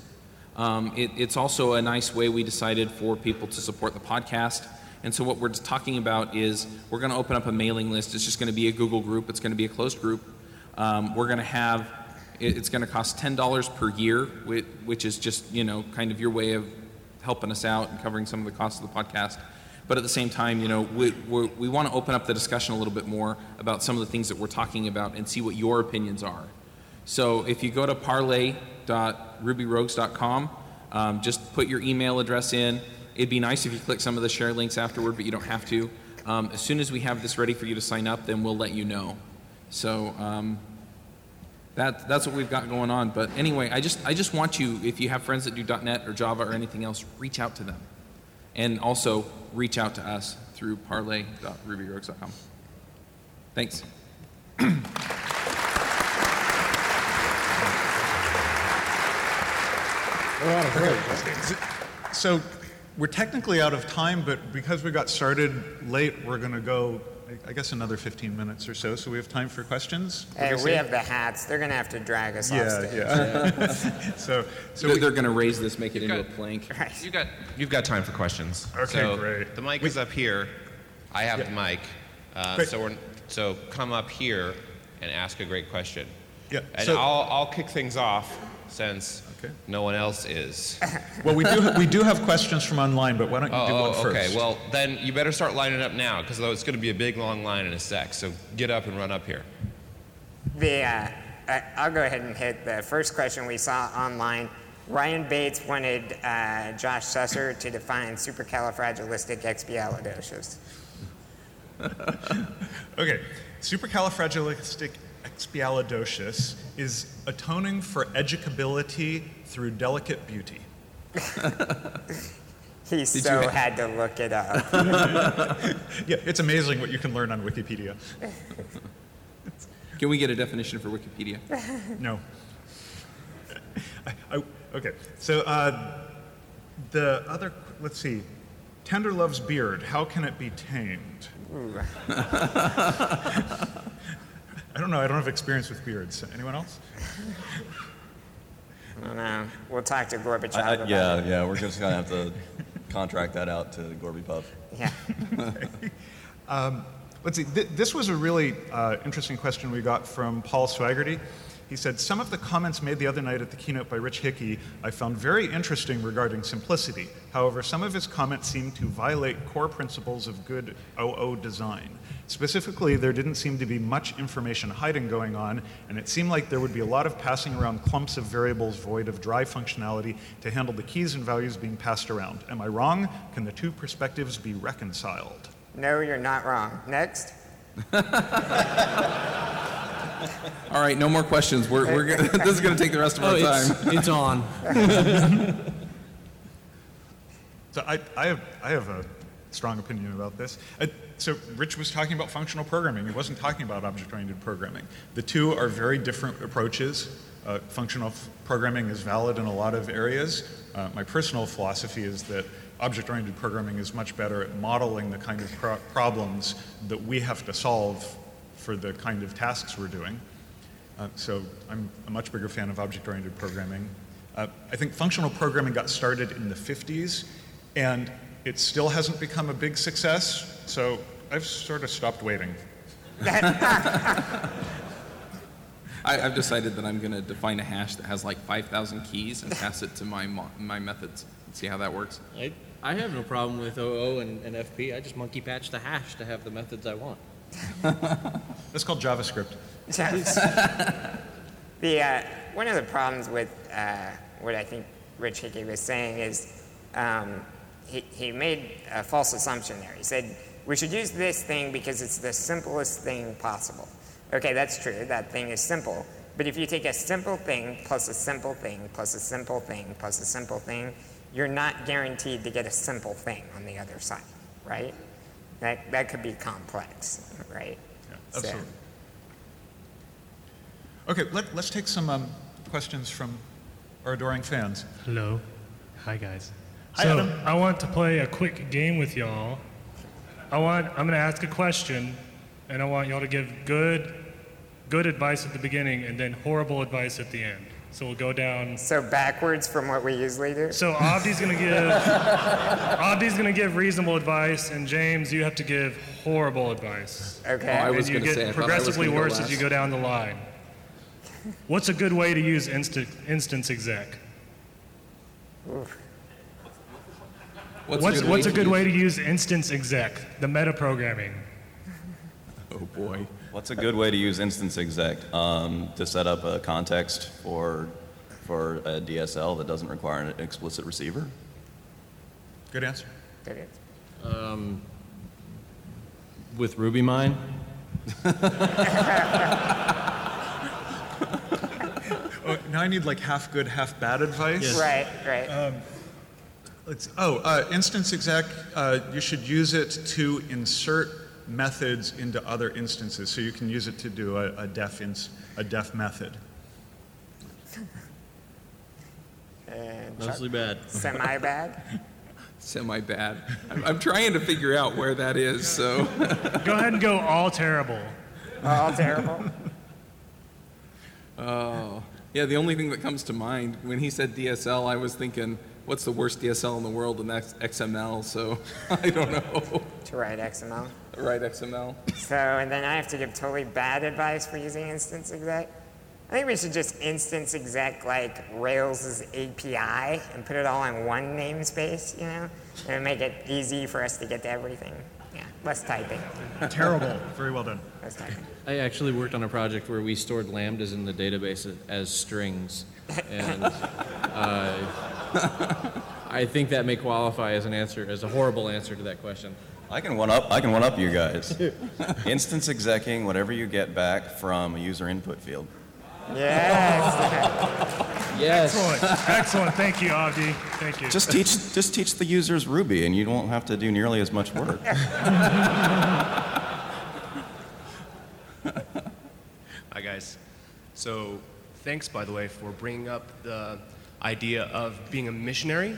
Um, it, it's also a nice way we decided for people to support the podcast. And so, what we're talking about is we're going to open up a mailing list. It's just going to be a Google group, it's going to be a closed group. Um, we're going to have, it, it's going to cost $10 per year, which, is just, you know, kind of your way of helping us out and covering some of the costs of the podcast. But at the same time, you know, we, we want to open up the discussion a little bit more about some of the things that we're talking about and see what your opinions are. So if you go to parley.rubyrogues.com, um, just put your email address in. It'd be nice if you click some of the share links afterward, but you don't have to. Um, as soon as we have this ready for you to sign up, then we'll let you know. So um, that, that's what we've got going on. But anyway, I just, I just want you, if you have friends that do .NET or Java or anything else, reach out to them. And also reach out to us through parley.rubyrogues.com. Thanks. So we're technically out of time, but because we got started late, we're going to go, I- I guess, another 15 minutes or so. So we have time for questions. Hey, we have the hats. They're gonna have to drag us off Yeah, stage. yeah. so, so They're, we, they're going to raise this, make it into a got- plank. You got you've got time for questions. Okay, so great. The mic is up here. I have the mic. Uh, so we're, so come up here and ask a great question. Yeah, And so- I'll I'll kick things off since Okay. no one else is. well, we do we do have questions from online, but why don't you Oh, do one oh, first? okay. Well, then you better start lining up now because it's going to be a big long line in a sec. So get up and run up here. The, uh, I- I'll go ahead and hit the first question we saw online. Ryan Bates wanted uh, Josh Susser to define supercalifragilisticexpialidocious. Okay, supercalifragilisticexpialidocious is atoning for educability through delicate beauty. He so had to look it up. Yeah, it's amazing what you can learn on Wikipedia. Can we get a definition for Wikipedia? No. I, I, okay, so uh, the other, let's see, Tenderlove's beard. How can it be tamed? I don't know. I don't have experience with beards. Anyone else? I don't know. We'll talk to Gorbachev. I, I, about yeah, it. yeah, we're just gonna have to contract that out to Gorby Puff. Yeah. Let's see. Th- this was a really uh, interesting question we got from Paul Swaggerty. He said, Some of the comments made the other night at the keynote by Rich Hickey I found very interesting regarding simplicity. However, some of his comments seemed to violate core principles of good OO design. Specifically, there didn't seem to be much information hiding going on, and it seemed like there would be a lot of passing around clumps of variables void of dry functionality to handle the keys and values being passed around. Am I wrong? Can the two perspectives be reconciled? No, you're not wrong. Next. All right, no more questions. We're, we're gonna, this is going to take the rest of Oh, our it's, time. it's on. So I, I, have, I have a strong opinion about this. Uh, so Rich was talking about functional programming. He wasn't talking about object-oriented programming. The two are very different approaches. Uh, functional f- programming is valid in a lot of areas. Uh, my personal philosophy is that object-oriented programming is much better at modeling the kind of pro- problems that we have to solve for the kind of tasks we're doing. Uh, so I'm a much bigger fan of object-oriented programming. Uh, I think functional programming got started in the 50s, and it still hasn't become a big success. So I've sort of stopped waiting. I, I've decided that I'm going to define a hash that has like 5,000 keys and pass it to my, mo- my methods and see how that works. I, I have no problem with OO and, and FP. I just monkey patch the hash to have the methods I want. That's called JavaScript. the uh, one of the problems with uh, what I think Rich Hickey was saying is um, he, he made a false assumption there. He said we should use this thing because it's the simplest thing possible. Okay, that's true. That thing is simple. But if you take a simple thing plus a simple thing plus a simple thing plus a simple thing, you're not guaranteed to get a simple thing on the other side, right? That, that could be complex, right? So- absolutely. Okay, let, let's take some um, questions from our adoring fans. Hello. Hi, guys. Hi, so, Adam. I want to play a quick game with y'all. I want, I'm going to ask a question, and I want y'all to give good, good advice at the beginning and then horrible advice at the end. So we'll go down. So backwards from what we usually do. So Avdi's going to give, Avdi's going to give reasonable advice, and James, you have to give horrible advice. Okay. Oh, I and was you gonna get say, I I progressively worse as you go down the line. What's a good way to use instant, instance exec? What's, What's, what's a good way to use instance exec, the metaprogramming? Oh boy. What's a good way to use instance exec um, to set up a context for for a DSL that doesn't require an explicit receiver? Good answer. Good. Answer. Um, with RubyMine, Oh, now I need like half good, half bad advice. Right, right. Let's, oh, uh, instance exec, uh, you should use it to insert methods into other instances. So you can use it to do a, a def ins, a def method. and mostly bad. semi bad. Semi bad. I'm, I'm trying to figure out where that is, so. Go ahead and go all terrible. All terrible. Oh. Yeah, the only thing that comes to mind when he said DSL, I was thinking, what's the worst DSL in the world? And that's XML, so I don't know. to write XML. Write XML. So, and then I have to give totally bad advice for using instance exec. I think we should just instance exec like Rails' API and put it all in one namespace, you know, and make it easy for us to get to everything. Yeah, less typing. Terrible. Very well done. Less typing. I actually worked on a project where we stored lambdas in the database as- as strings, and uh, I think that may qualify as an answer, as a horrible answer to that question. I can one up. I can one up you guys. Instance execing whatever you get back from a user input field. Yes. Yes. Excellent. Excellent. Thank you, Avdi. Thank you. Just teach just teach the users Ruby, and you won't have to do nearly as much work. Hi, guys. So, thanks, by the way, for bringing up the idea of being a missionary.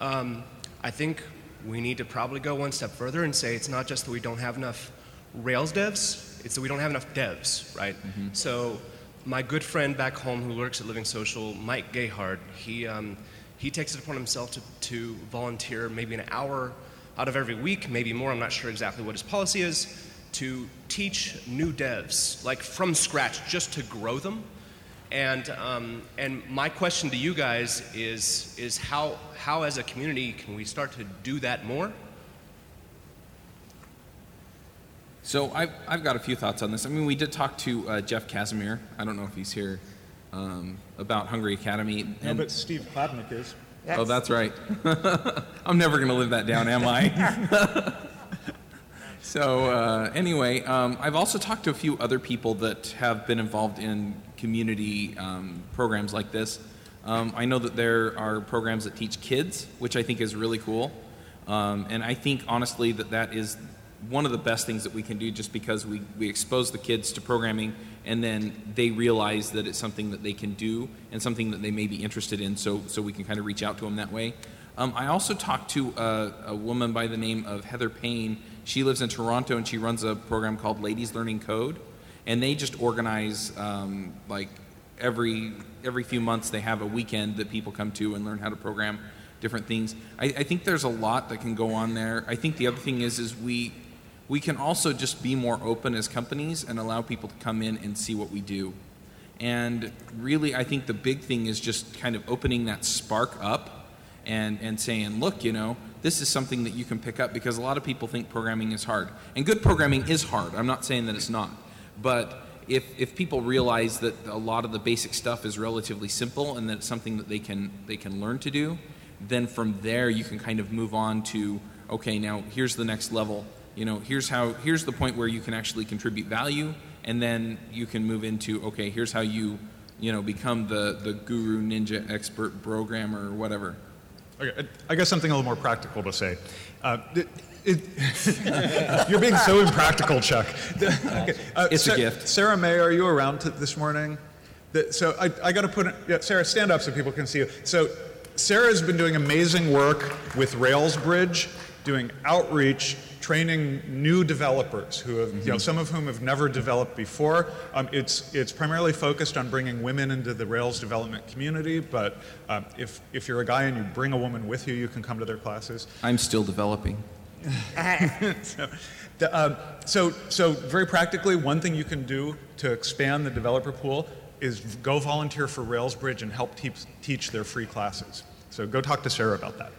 Um, I think we need to probably go one step further and say it's not just that we don't have enough Rails devs, it's that we don't have enough devs, right? So, my good friend back home who works at Living Social, Mike Gayhart, he, um, he takes it upon himself to, to volunteer maybe an hour out of every week, maybe more, I'm not sure exactly what his policy is, to teach new devs, like from scratch, just to grow them. And, um, and my question to you guys is, is how, how, as a community, can we start to do that more? So I've, I've got a few thoughts on this. I mean, we did talk to uh, Jeff Casimir. I don't know if he's here um, about Hungry Academy. No, and- but Steve Klabnik is. Oh, that's right. I'm never going to live that down, am I? so, uh, anyway, um, I've also talked to a few other people that have been involved in community um, programs like this. Um, I know that there are programs that teach kids, which I think is really cool. Um, and I think, honestly, that that is one of the best things that we can do just because we, we expose the kids to programming and then they realize that it's something that they can do and something that they may be interested in so, so we can kind of reach out to them that way um, i also talked to a, a woman by the name of heather payne she lives in toronto and she runs a program called ladies learning code and they just organize um, like every every few months they have a weekend that people come to and learn how to program different things I, I think there's a lot that can go on there i think the other thing is is we we can also just be more open as companies and allow people to come in and see what we do. And really, I think the big thing is just kind of opening that spark up and, and saying, look, you know, this is something that you can pick up because a lot of people think programming is hard. And good programming is hard. I'm not saying that it's not. But if, if people realize that a lot of the basic stuff is relatively simple and that it's something that they can, they can learn to do, then from there you can kind of move on to, okay, now here's the next level you know here's how here's the point where you can actually contribute value and then you can move into okay here's how you you know become the the guru ninja expert programmer or whatever Okay, I guess something a little more practical to say. Uh, it, it, you're being so impractical, Chuck. Okay, uh, It's a gift. Sarah Mei, are you around t- this morning? The- so I, I got to put it, yeah, Sarah, stand up so people can see you. So Sarah's been doing amazing work with Railsbridge, doing outreach, training new developers who have, you know, some of whom have never developed before. Um, it's, it's primarily focused on bringing women into the Rails development community, but um, if, if you're a guy and you bring a woman with you, you can come to their classes. i'm still developing so, the, um, so, so very practically, one thing you can do to expand the developer pool is go volunteer for Railsbridge and help teach, teach their free classes. So go talk to Sarah about that.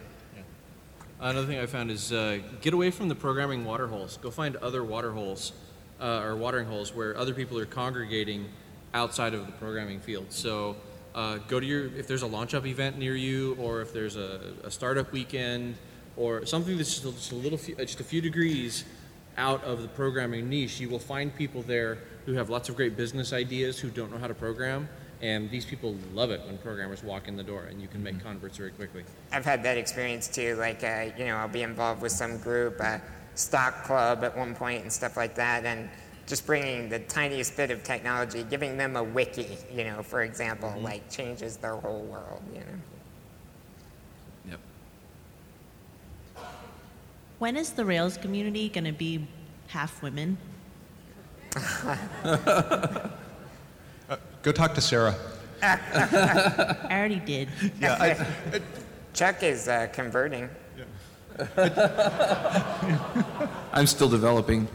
Another thing I found is uh, get away from the programming water holes. Go find other water holes uh, or watering holes where other people are congregating outside of the programming field. So uh, go to your if there's a launch up event near you, or if there's a, a startup weekend, or something that's just a, just a little few, just a few degrees out of the programming niche. You will find people there who have lots of great business ideas who don't know how to program. And these people love it when programmers walk in the door, and you can make converts very quickly. I've had that experience too. Like, uh, you know, I'll be involved with some group, uh, stock club at one point, and stuff like that, and just bringing the tiniest bit of technology, giving them a wiki, you know, for example, like changes their whole world. You know. yep When is the Rails community going to be half women? Go talk to Sarah. I already did. Yeah, I, Chuck is uh, converting. i'm still developing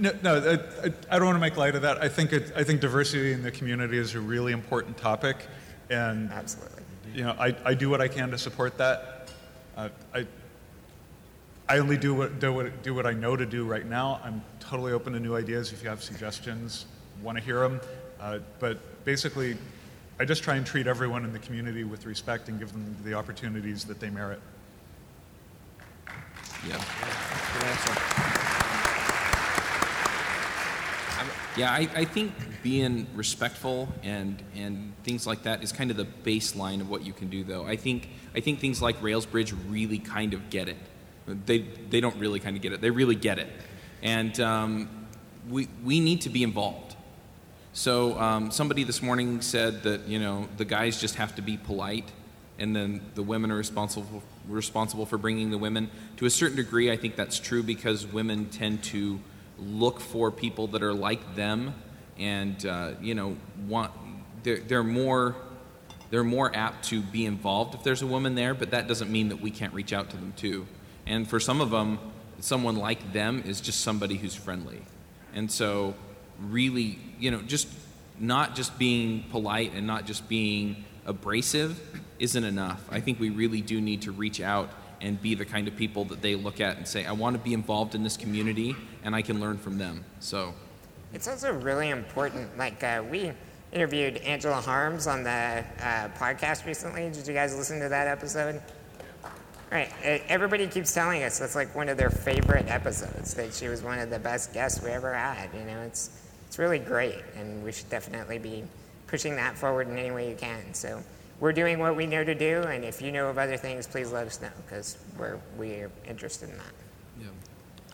No, no I, I don't want to make light of that. I think it, I think diversity in the community is a really important topic, and Absolutely. you know, I, I do what I can to support that. Uh, I I only do what, do what do what I know to do right now. I'm totally open to new ideas. If you have suggestions, want to hear them. Uh, but basically, I just try and treat everyone in the community with respect and give them the opportunities that they merit. yeah Good answer. Yeah, I, I think being respectful and and things like that is kind of the baseline of what you can do, though. I think I think things like Railsbridge really kind of get it. They they don't really kind of get it. They really get it, and um, we we need to be involved. So um, somebody this morning said that you know the guys just have to be polite. and then the women are responsible responsible for bringing the women. To a certain degree, I think that's true because women tend to look for people that are like them, and uh, you know, want they're, they're more they're more apt to be involved if there's a woman there. But that doesn't mean that we can't reach out to them too. And for some of them, someone like them is just somebody who's friendly, and so really, you know, just not just being polite and not just being abrasive isn't enough. I think we really do need to reach out and be the kind of people that they look at and say, I want to be involved in this community and I can learn from them. So It's also really important. Like, uh, we interviewed Angela Harms on the uh, podcast recently. Did you guys listen to that episode? Right. Everybody keeps telling us that's like one of their favorite episodes, that she was one of the best guests we ever had. You know, it's, it's really great, and we should definitely be pushing that forward in any way you can. So we're doing what we know to do, and if you know of other things, please let us know, because we're, we're interested in that. Yeah.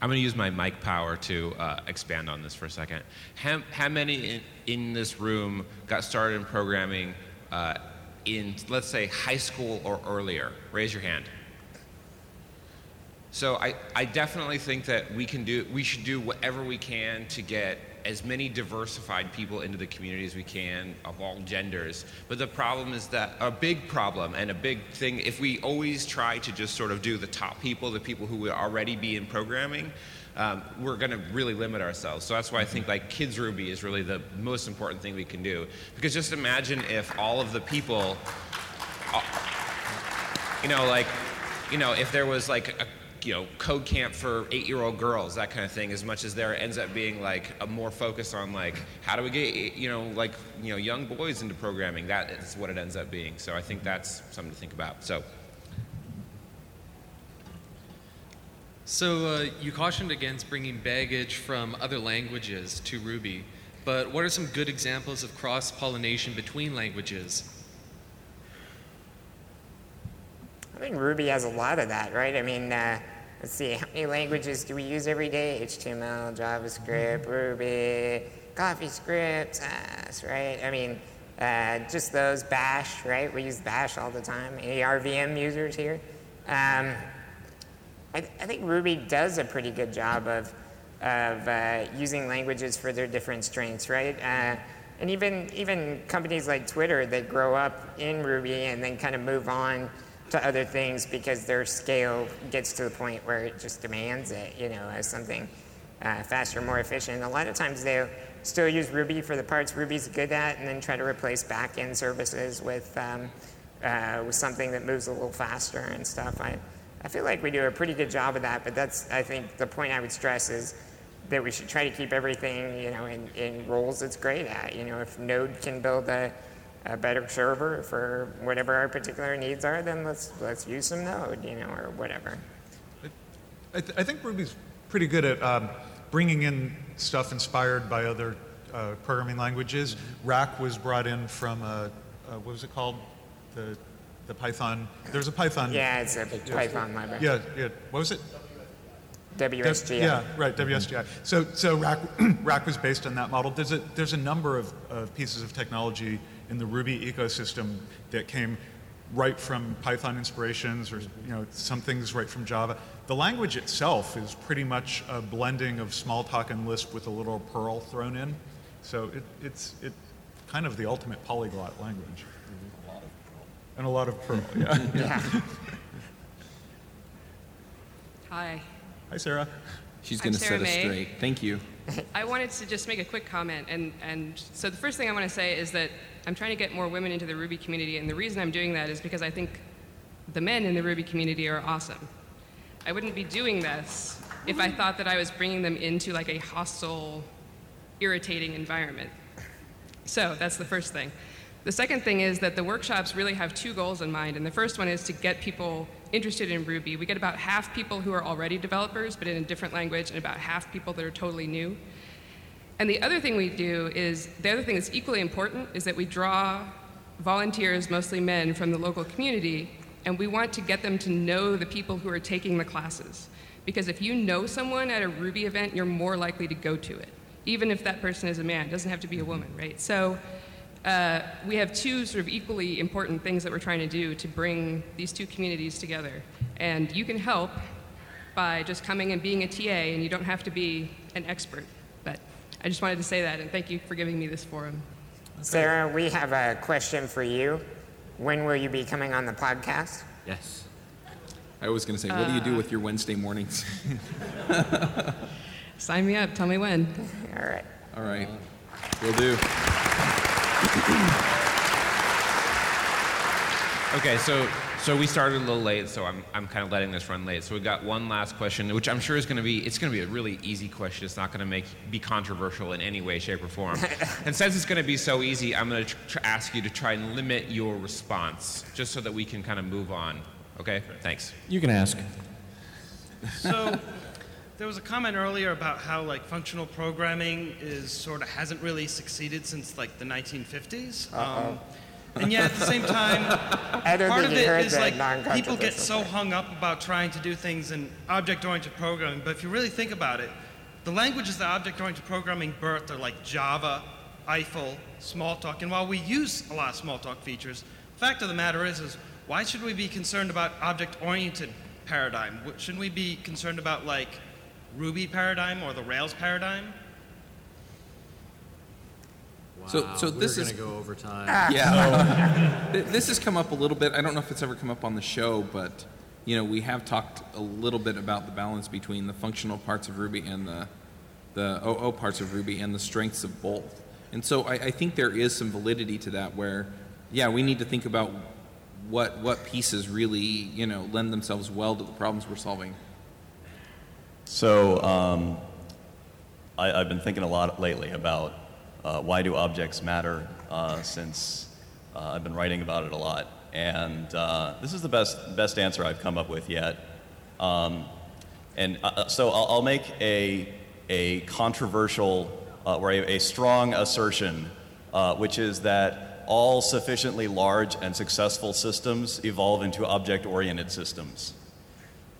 I'm going to use my mic power to uh, expand on this for a second. How, how many in, in this room got started in programming uh, in, let's say, high school or earlier? Raise your hand. So I, I definitely think that we can do we should do whatever we can to get as many diversified people into the community as we can of all genders. But the problem is that a big problem and a big thing if we always try to just sort of do the top people, the people who would already be in programming, um, we're going to really limit ourselves. So that's why I think like Kids Ruby is really the most important thing we can do. Because just imagine if all of the people, uh, you know, like, you know, if there was like a you know, code camp for eight-year-old girls, that kind of thing. As much as there ends up being like a more focus on like how do we get you know like you know young boys into programming. That is what it ends up being. So I think that's something to think about. So So uh, you cautioned against bringing baggage from other languages to Ruby, but what are some good examples of cross-pollination between languages? I think Ruby has a lot of that, right? I mean, uh, let's see, how many languages do we use every day? HTML, JavaScript, Ruby, CoffeeScript, Sass, right? I mean, uh, just those, Bash, right? We use Bash all the time. Any RVM users here? Um, I, I think Ruby does a pretty good job of, of uh, using languages for their different strengths, right? Uh, and even, even companies like Twitter that grow up in Ruby and then kind of move on to other things because their scale gets to the point where it just demands it, you know, as something uh, faster, more efficient. A lot of times they'll still use Ruby for the parts Ruby's good at and then try to replace back-end services with, um, uh, with something that moves a little faster and stuff. I, I feel like we do a pretty good job of that, but that's, I think, the point I would stress is that we should try to keep everything, you know, in, in roles it's great at. You know, if Node can build a, a better server for whatever our particular needs are, then let's let's use some Node, you know, or whatever. I, th- I think Ruby's pretty good at um, bringing in stuff inspired by other uh, programming languages. Rack was brought in from, uh, uh, what was it called? The, the Python. There's a Python. Yeah, it's a Python library. Yeah, yeah. What was it? WSGI. Yeah, right, WSGI. So, so Rack, Rack was based on that model. There's a, there's a number of, of pieces of technology in the Ruby ecosystem that came right from Python inspirations or you know, some things right from Java. The language itself is pretty much a blending of Smalltalk and Lisp with a little Perl thrown in. So it, it's it, kind of the ultimate polyglot language. And a lot of Perl, yeah. yeah. Hi. Hi, Sarah. She's going to Sarah set us straight. Thank you. I wanted to just make a quick comment. And, and so the first thing I want to say is that I'm trying to get more women into the Ruby community. And the reason I'm doing that is because I think the men in the Ruby community are awesome. I wouldn't be doing this if I thought that I was bringing them into like a hostile, irritating environment. So that's the first thing. The second thing is that the workshops really have two goals in mind. And the first one is to get people interested in Ruby. We get about half people who are already developers, but in a different language, and about half people that are totally new. And the other thing we do is the other thing that's equally important is that we draw volunteers, mostly men, from the local community, and we want to get them to know the people who are taking the classes. Because if you know someone at a Ruby event, you're more likely to go to it, even if that person is a man. It doesn't have to be a woman, right? So Uh, we have two sort of equally important things that we're trying to do to bring these two communities together. And you can help by just coming and being a TA, and you don't have to be an expert. But I just wanted to say that, and thank you for giving me this forum. Sarah, we have a question for you. When will you be coming on the podcast? Yes. I was going to say, what do you do Uh, with your Wednesday mornings? Sign me up. Tell me when. All right. All right. Will do. Okay, so so we started a little late, so I'm I'm kind of letting this run late. So we've got one last question, which I'm sure is going to be it's going to be a really easy question. It's not going to make be controversial in any way, shape, or form. and since it's going to be so easy, I'm going to tr- ask you to try and limit your response, just so that we can kind of move on. Okay? Thanks. You can ask. So, there was a comment earlier about how like functional programming is sort of hasn't really succeeded since like the 1950s. Um, and yet at the same time, part of it is like people get so hung up about trying to do things in object-oriented programming. But if you really think about it, the languages that object-oriented programming birthed are like Java, Eiffel, Smalltalk. And while we use a lot of Smalltalk features, the fact of the matter is, is why should we be concerned about object-oriented paradigm? Shouldn't we be concerned about like Ruby paradigm or the Rails paradigm? So, Wow, so this we're is gonna go over time. Ah. Yeah. Th- this has come up a little bit. I don't know if it's ever come up on the show, but you know, we have talked a little bit about the balance between the functional parts of Ruby and the the OO parts of Ruby and the strengths of both. And so I, I think there is some validity to that where, yeah, we need to think about what what pieces really, you know, lend themselves well to the problems we're solving. So um, I, I've been thinking a lot lately about uh, why do objects matter uh, since uh, I've been writing about it a lot. And uh, this is the best, best answer I've come up with yet. Um, and uh, so I'll, I'll make a, a controversial uh, or a, a strong assertion, uh, which is that all sufficiently large and successful systems evolve into object oriented systems.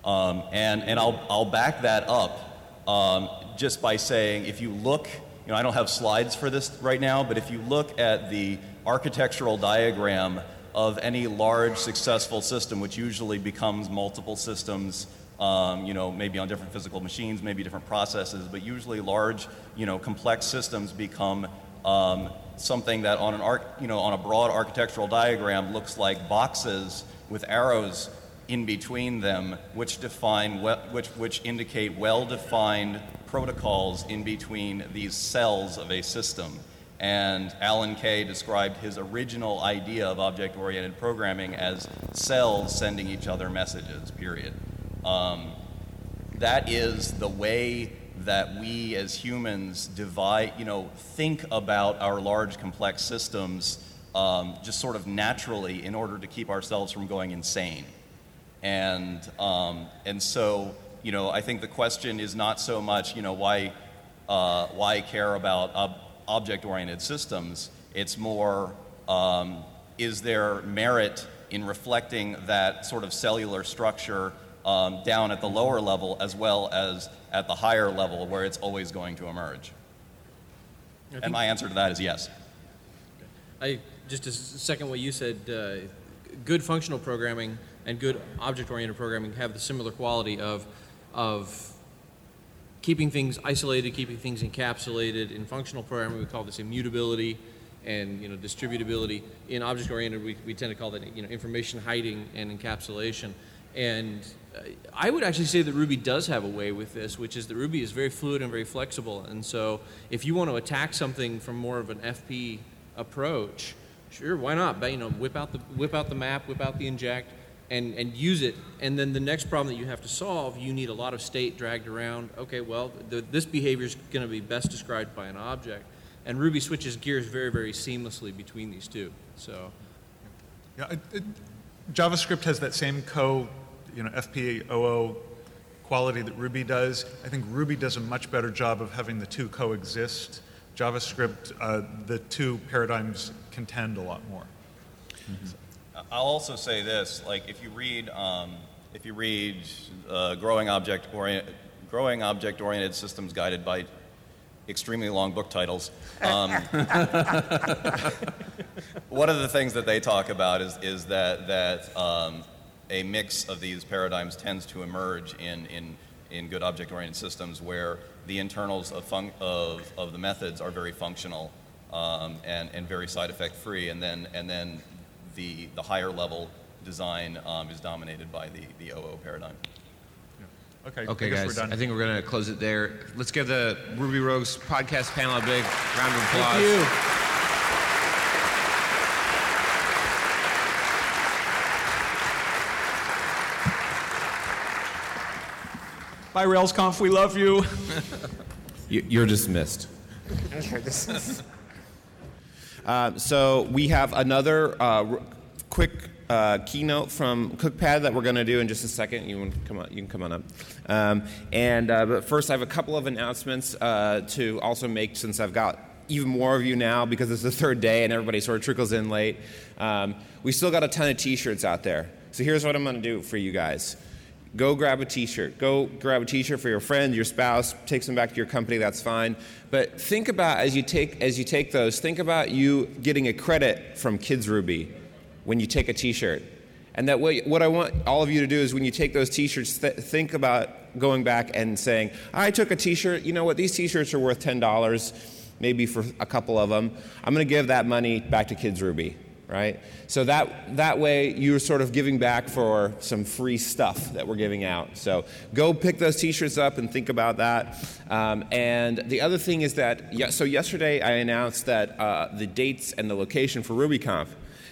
Um, and and I'll, I'll back that up um, just by saying if you look, you know, I don't have slides for this right now, but if you look at the architectural diagram of any large successful system, which usually becomes multiple systems, um, you know, maybe on different physical machines, maybe different processes, but usually large, you know, complex systems become um, something that on an arc, you know, on a broad architectural diagram looks like boxes with arrows in between them, which define which which indicate well-defined protocols in between these cells of a system. And Alan Kay described his original idea of object-oriented programming as cells sending each other messages. Period. Um, that is the way that we as humans divide, you know, think about our large complex systems um, just sort of naturally in order to keep ourselves from going insane. And, um, and so, you know, I think the question is not so much, you know, why, uh, why care about ob- object oriented systems? It's more, um, is there merit in reflecting that sort of cellular structure um, down at the lower level as well as at the higher level where it's always going to emerge? And my answer to that is yes. I just to second what you said. Uh, good functional programming and good object-oriented programming have the similar quality of of keeping things isolated, keeping things encapsulated. In functional programming, we call this immutability and you know distributability. In object-oriented, we, we tend to call that you know information hiding and encapsulation. And uh, I would actually say that Ruby does have a way with this, which is that Ruby is very fluid and very flexible. And so, if you want to attack something from more of an FP approach, sure, why not? But, you know, whip out the whip out the map, whip out the inject, and and use it. And then the next problem that you have to solve, you need a lot of state dragged around. Okay, well, the, this behavior is going to be best described by an object, and Ruby switches gears very very seamlessly between these two. So. Yeah, it, it, JavaScript has that same co, you know, FPOO quality that Ruby does. I think Ruby does a much better job of having the two coexist. JavaScript, uh, the two paradigms contend a lot more. I'll also say this: like if you read, um, if you read uh, "Growing Object Orient, Growing Object Oriented Systems Guided by extremely long book titles. Um, one of the things that they talk about is, is that, that um, a mix of these paradigms tends to emerge in, in, in good object oriented systems where the internals of, fun- of, of the methods are very functional um, and, and very side effect free, and then, and then the, the higher level design um, is dominated by the, the OO paradigm. Okay, Okay, I guess guys. we're done. I think we're going to close it there. Let's give the Ruby Rogues podcast panel a big round of applause. Thank you. Bye, RailsConf. We love you. You- You're dismissed. Uh, so we have another uh, quick uh, keynote from CookPad that we're going to do in just a second. You come on? You can come on up. Um, and uh, but first, I have a couple of announcements uh, to also make since I've got even more of you now because it's the third day and everybody sort of trickles in late. Um, we still got a ton of T-shirts out there. So here's what I'm going to do for you guys go grab a t-shirt. Go grab a t-shirt for your friend your spouse take some back to your company that's fine. But think about as you take as you take those think about you getting a credit from KidsRuby when you take a t-shirt. And that way what i want all of you to do is when you take those t-shirts th- think about going back and saying i took a t-shirt you know what these t-shirts are worth $10 maybe for a couple of them i'm going to give that money back to KidsRuby right? So that, that way you're sort of giving back for some free stuff that we're giving out. So go pick those t-shirts up and think about that. Um, and the other thing is that, so yesterday I announced that uh, the dates and the location for RubyConf.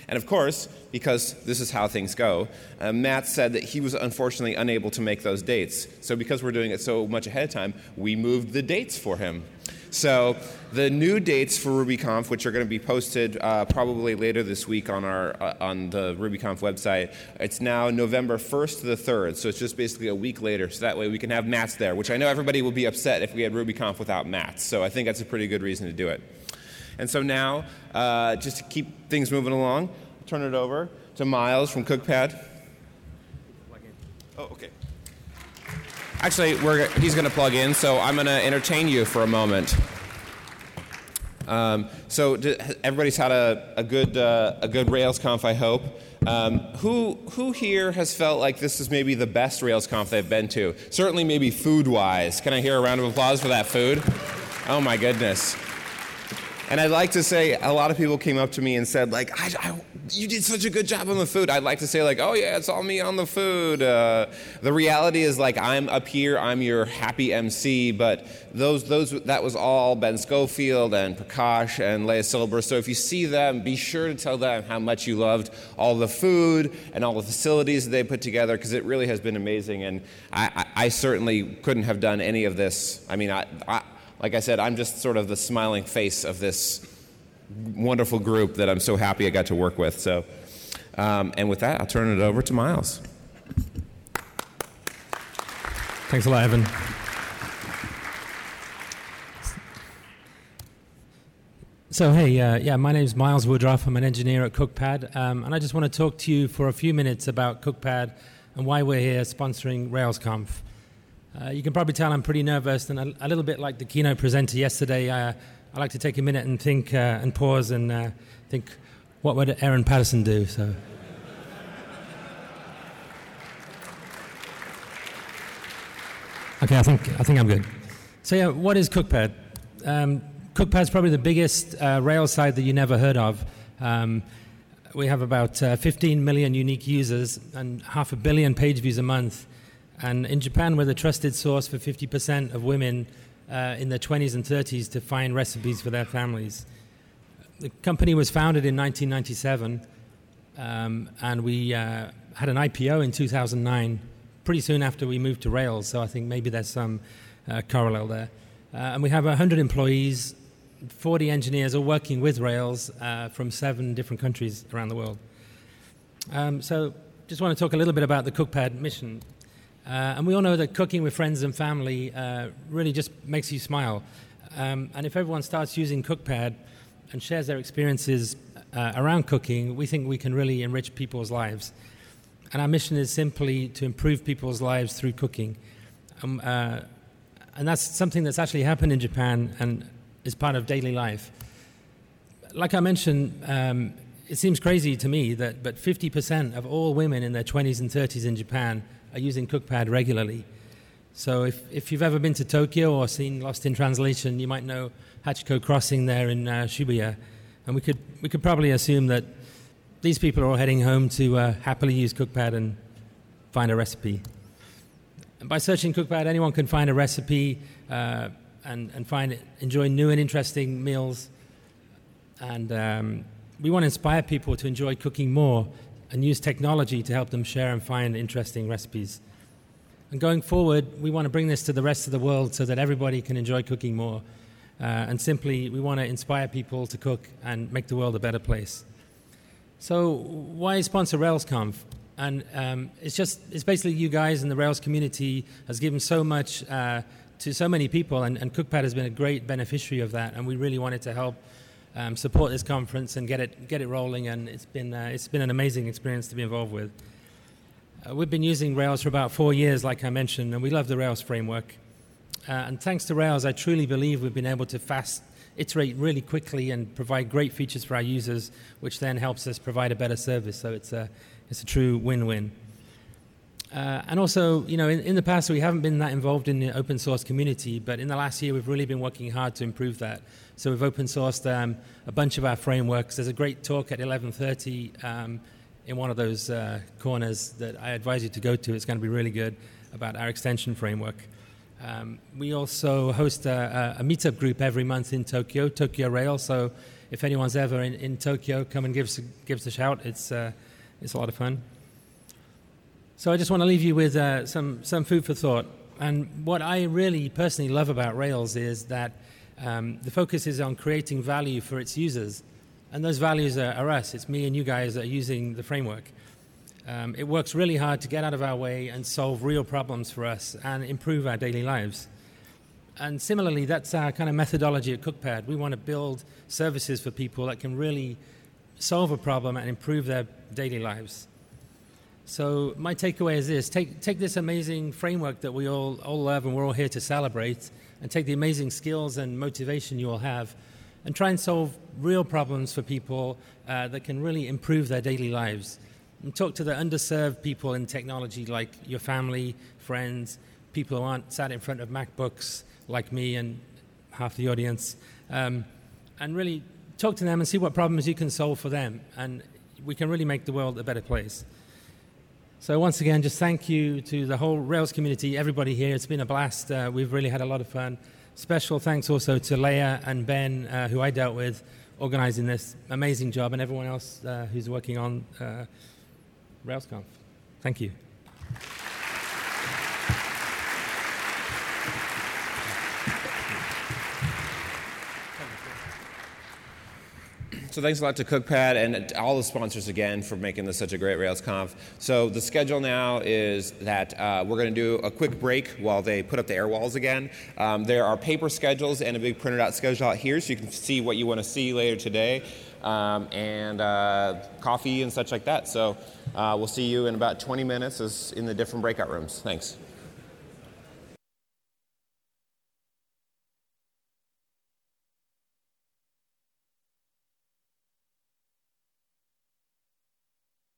And of course, because this is how things go, uh, Mats said that he was unfortunately unable to make those dates. So because we're doing it so much ahead of time, we moved the dates for him. So the new dates for RubyConf, which are going to be posted uh, probably later this week on our uh, on the RubyConf website, it's now November 1st to the 3rd. So it's just basically a week later. So that way we can have Mats there, which I know everybody will be upset if we had RubyConf without Mats. So I think that's a pretty good reason to do it. And so now, uh, just to keep things moving along, I'll turn it over to Miles from CookPad. Oh, okay. Actually, he's going to plug in, so I'm going to entertain you for a moment. Um, so everybody's had a, a good uh, a good RailsConf, I hope. Um, who who here has felt like this is maybe the best RailsConf they've been to? Certainly, maybe food-wise. Can I hear a round of applause for that food? Oh my goodness! And I'd like to say a lot of people came up to me and said like, I, I, "You did such a good job on the food." I'd like to say like, "Oh yeah, it's all me on the food." Uh, the reality is like I'm up here, I'm your happy MC, but those those that was all Ben Scofield and Prakash and Leah Silber. So if you see them, be sure to tell them how much you loved all the food and all the facilities that they put together because it really has been amazing. And I, I, I certainly couldn't have done any of this. I mean, I, I like I said, I'm just sort of the smiling face of this wonderful group that I'm so happy I got to work with. So, um, and with that, I'll turn it over to Miles. Thanks a lot, Evan. So, hey, uh, yeah, my name's Miles Woodroffe. I'm an engineer at CookPad, um, and I just want to talk to you for a few minutes about CookPad and why we're here sponsoring RailsConf. Uh, you can probably tell I'm pretty nervous, and a, a little bit like the keynote presenter yesterday. Uh, I like to take a minute and think uh, and pause and uh, think, what would Aaron Patterson do? So. Okay, I think I think I'm good. So yeah, what is CookPad? Um, CookPad's probably the biggest uh, Rails site that you never heard of. Um, we have about uh, 15 million unique users and half a billion page views a month. And in Japan, we're the trusted source for 50% of women uh, in their 20s and 30s to find recipes for their families. The company was founded in 1997, um, and we uh, had an IPO in 2009, pretty soon after we moved to Rails. So I think maybe there's some uh, parallel there. Uh, and we have 100 employees, 40 engineers all working with Rails uh, from seven different countries around the world. Um, so just want to talk a little bit about the CookPad mission. Uh, and we all know that cooking with friends and family uh, really just makes you smile. Um, and if everyone starts using CookPad and shares their experiences uh, around cooking, we think we can really enrich people's lives. And our mission is simply to improve people's lives through cooking. Um, uh, and that's something that's actually happened in Japan and is part of daily life. Like I mentioned, um, it seems crazy to me that but 50% of all women in their 20s and 30s in Japan are using CookPad regularly. So if, if you've ever been to Tokyo or seen Lost in Translation, you might know Hachiko Crossing there in uh, Shibuya. And we could, we could probably assume that these people are all heading home to uh, happily use CookPad and find a recipe. And by searching CookPad, anyone can find a recipe uh, and, and find enjoy new and interesting meals. And um, we want to inspire people to enjoy cooking more and use technology to help them share and find interesting recipes. And going forward, we want to bring this to the rest of the world so that everybody can enjoy cooking more. Uh, and simply, we want to inspire people to cook and make the world a better place. So, why sponsor RailsConf? And um, it's just, it's basically you guys and the Rails community has given so much uh, to so many people, and, and CookPad has been a great beneficiary of that. And we really wanted to help um, support this conference and get it, get it rolling. And it's been, uh, it's been an amazing experience to be involved with. Uh, we've been using Rails for about four years, like I mentioned, and we love the Rails framework. Uh, and thanks to Rails, I truly believe we've been able to fast iterate really quickly and provide great features for our users, which then helps us provide a better service. So it's a, it's a true win-win. Uh, and also, you know, in, in, the past we haven't been that involved in the open source community, but in the last year we've really been working hard to improve that. So we've open sourced um, a bunch of our frameworks. There's a great talk at 11:30 um, in one of those uh, corners that I advise you to go to. It's going to be really good about our extension framework. Um, we also host a, a, meetup group every month in Tokyo, Tokyo Rail. So if anyone's ever in, in Tokyo, come and give us, give us a shout. It's, uh, it's a lot of fun. So I just want to leave you with uh, some, some food for thought. And what I really personally love about Rails is that um, the focus is on creating value for its users. And those values are, are us. It's me and you guys that are using the framework. Um, it works really hard to get out of our way and solve real problems for us and improve our daily lives. And similarly, that's our kind of methodology at CookPad. We want to build services for people that can really solve a problem and improve their daily lives. So my takeaway is this: take take this amazing framework that we all all love and we're all here to celebrate, and take the amazing skills and motivation you all have, and try and solve real problems for people uh, that can really improve their daily lives and talk to the underserved people in technology, like your family, friends, people who aren't sat in front of MacBooks like me and half the audience, um, and really talk to them and see what problems you can solve for them. And we can really make the world a better place. So, once again, just thank you to the whole Rails community, everybody here. It's been a blast. Uh, we've really had a lot of fun. Special thanks also to Leah and Ben, uh, who I dealt with organizing this amazing job, and everyone else uh, who's working on uh, RailsConf. Thank you. So thanks a lot to CookPad and all the sponsors again for making this such a great RailsConf. So the schedule now is that uh, we're going to do a quick break while they put up the air walls again. Um, there are paper schedules and a big printed out schedule out here, so you can see what you want to see later today, um, and uh, coffee and such like that. So uh, we'll see you in about 20 minutes in the different breakout rooms. Thanks.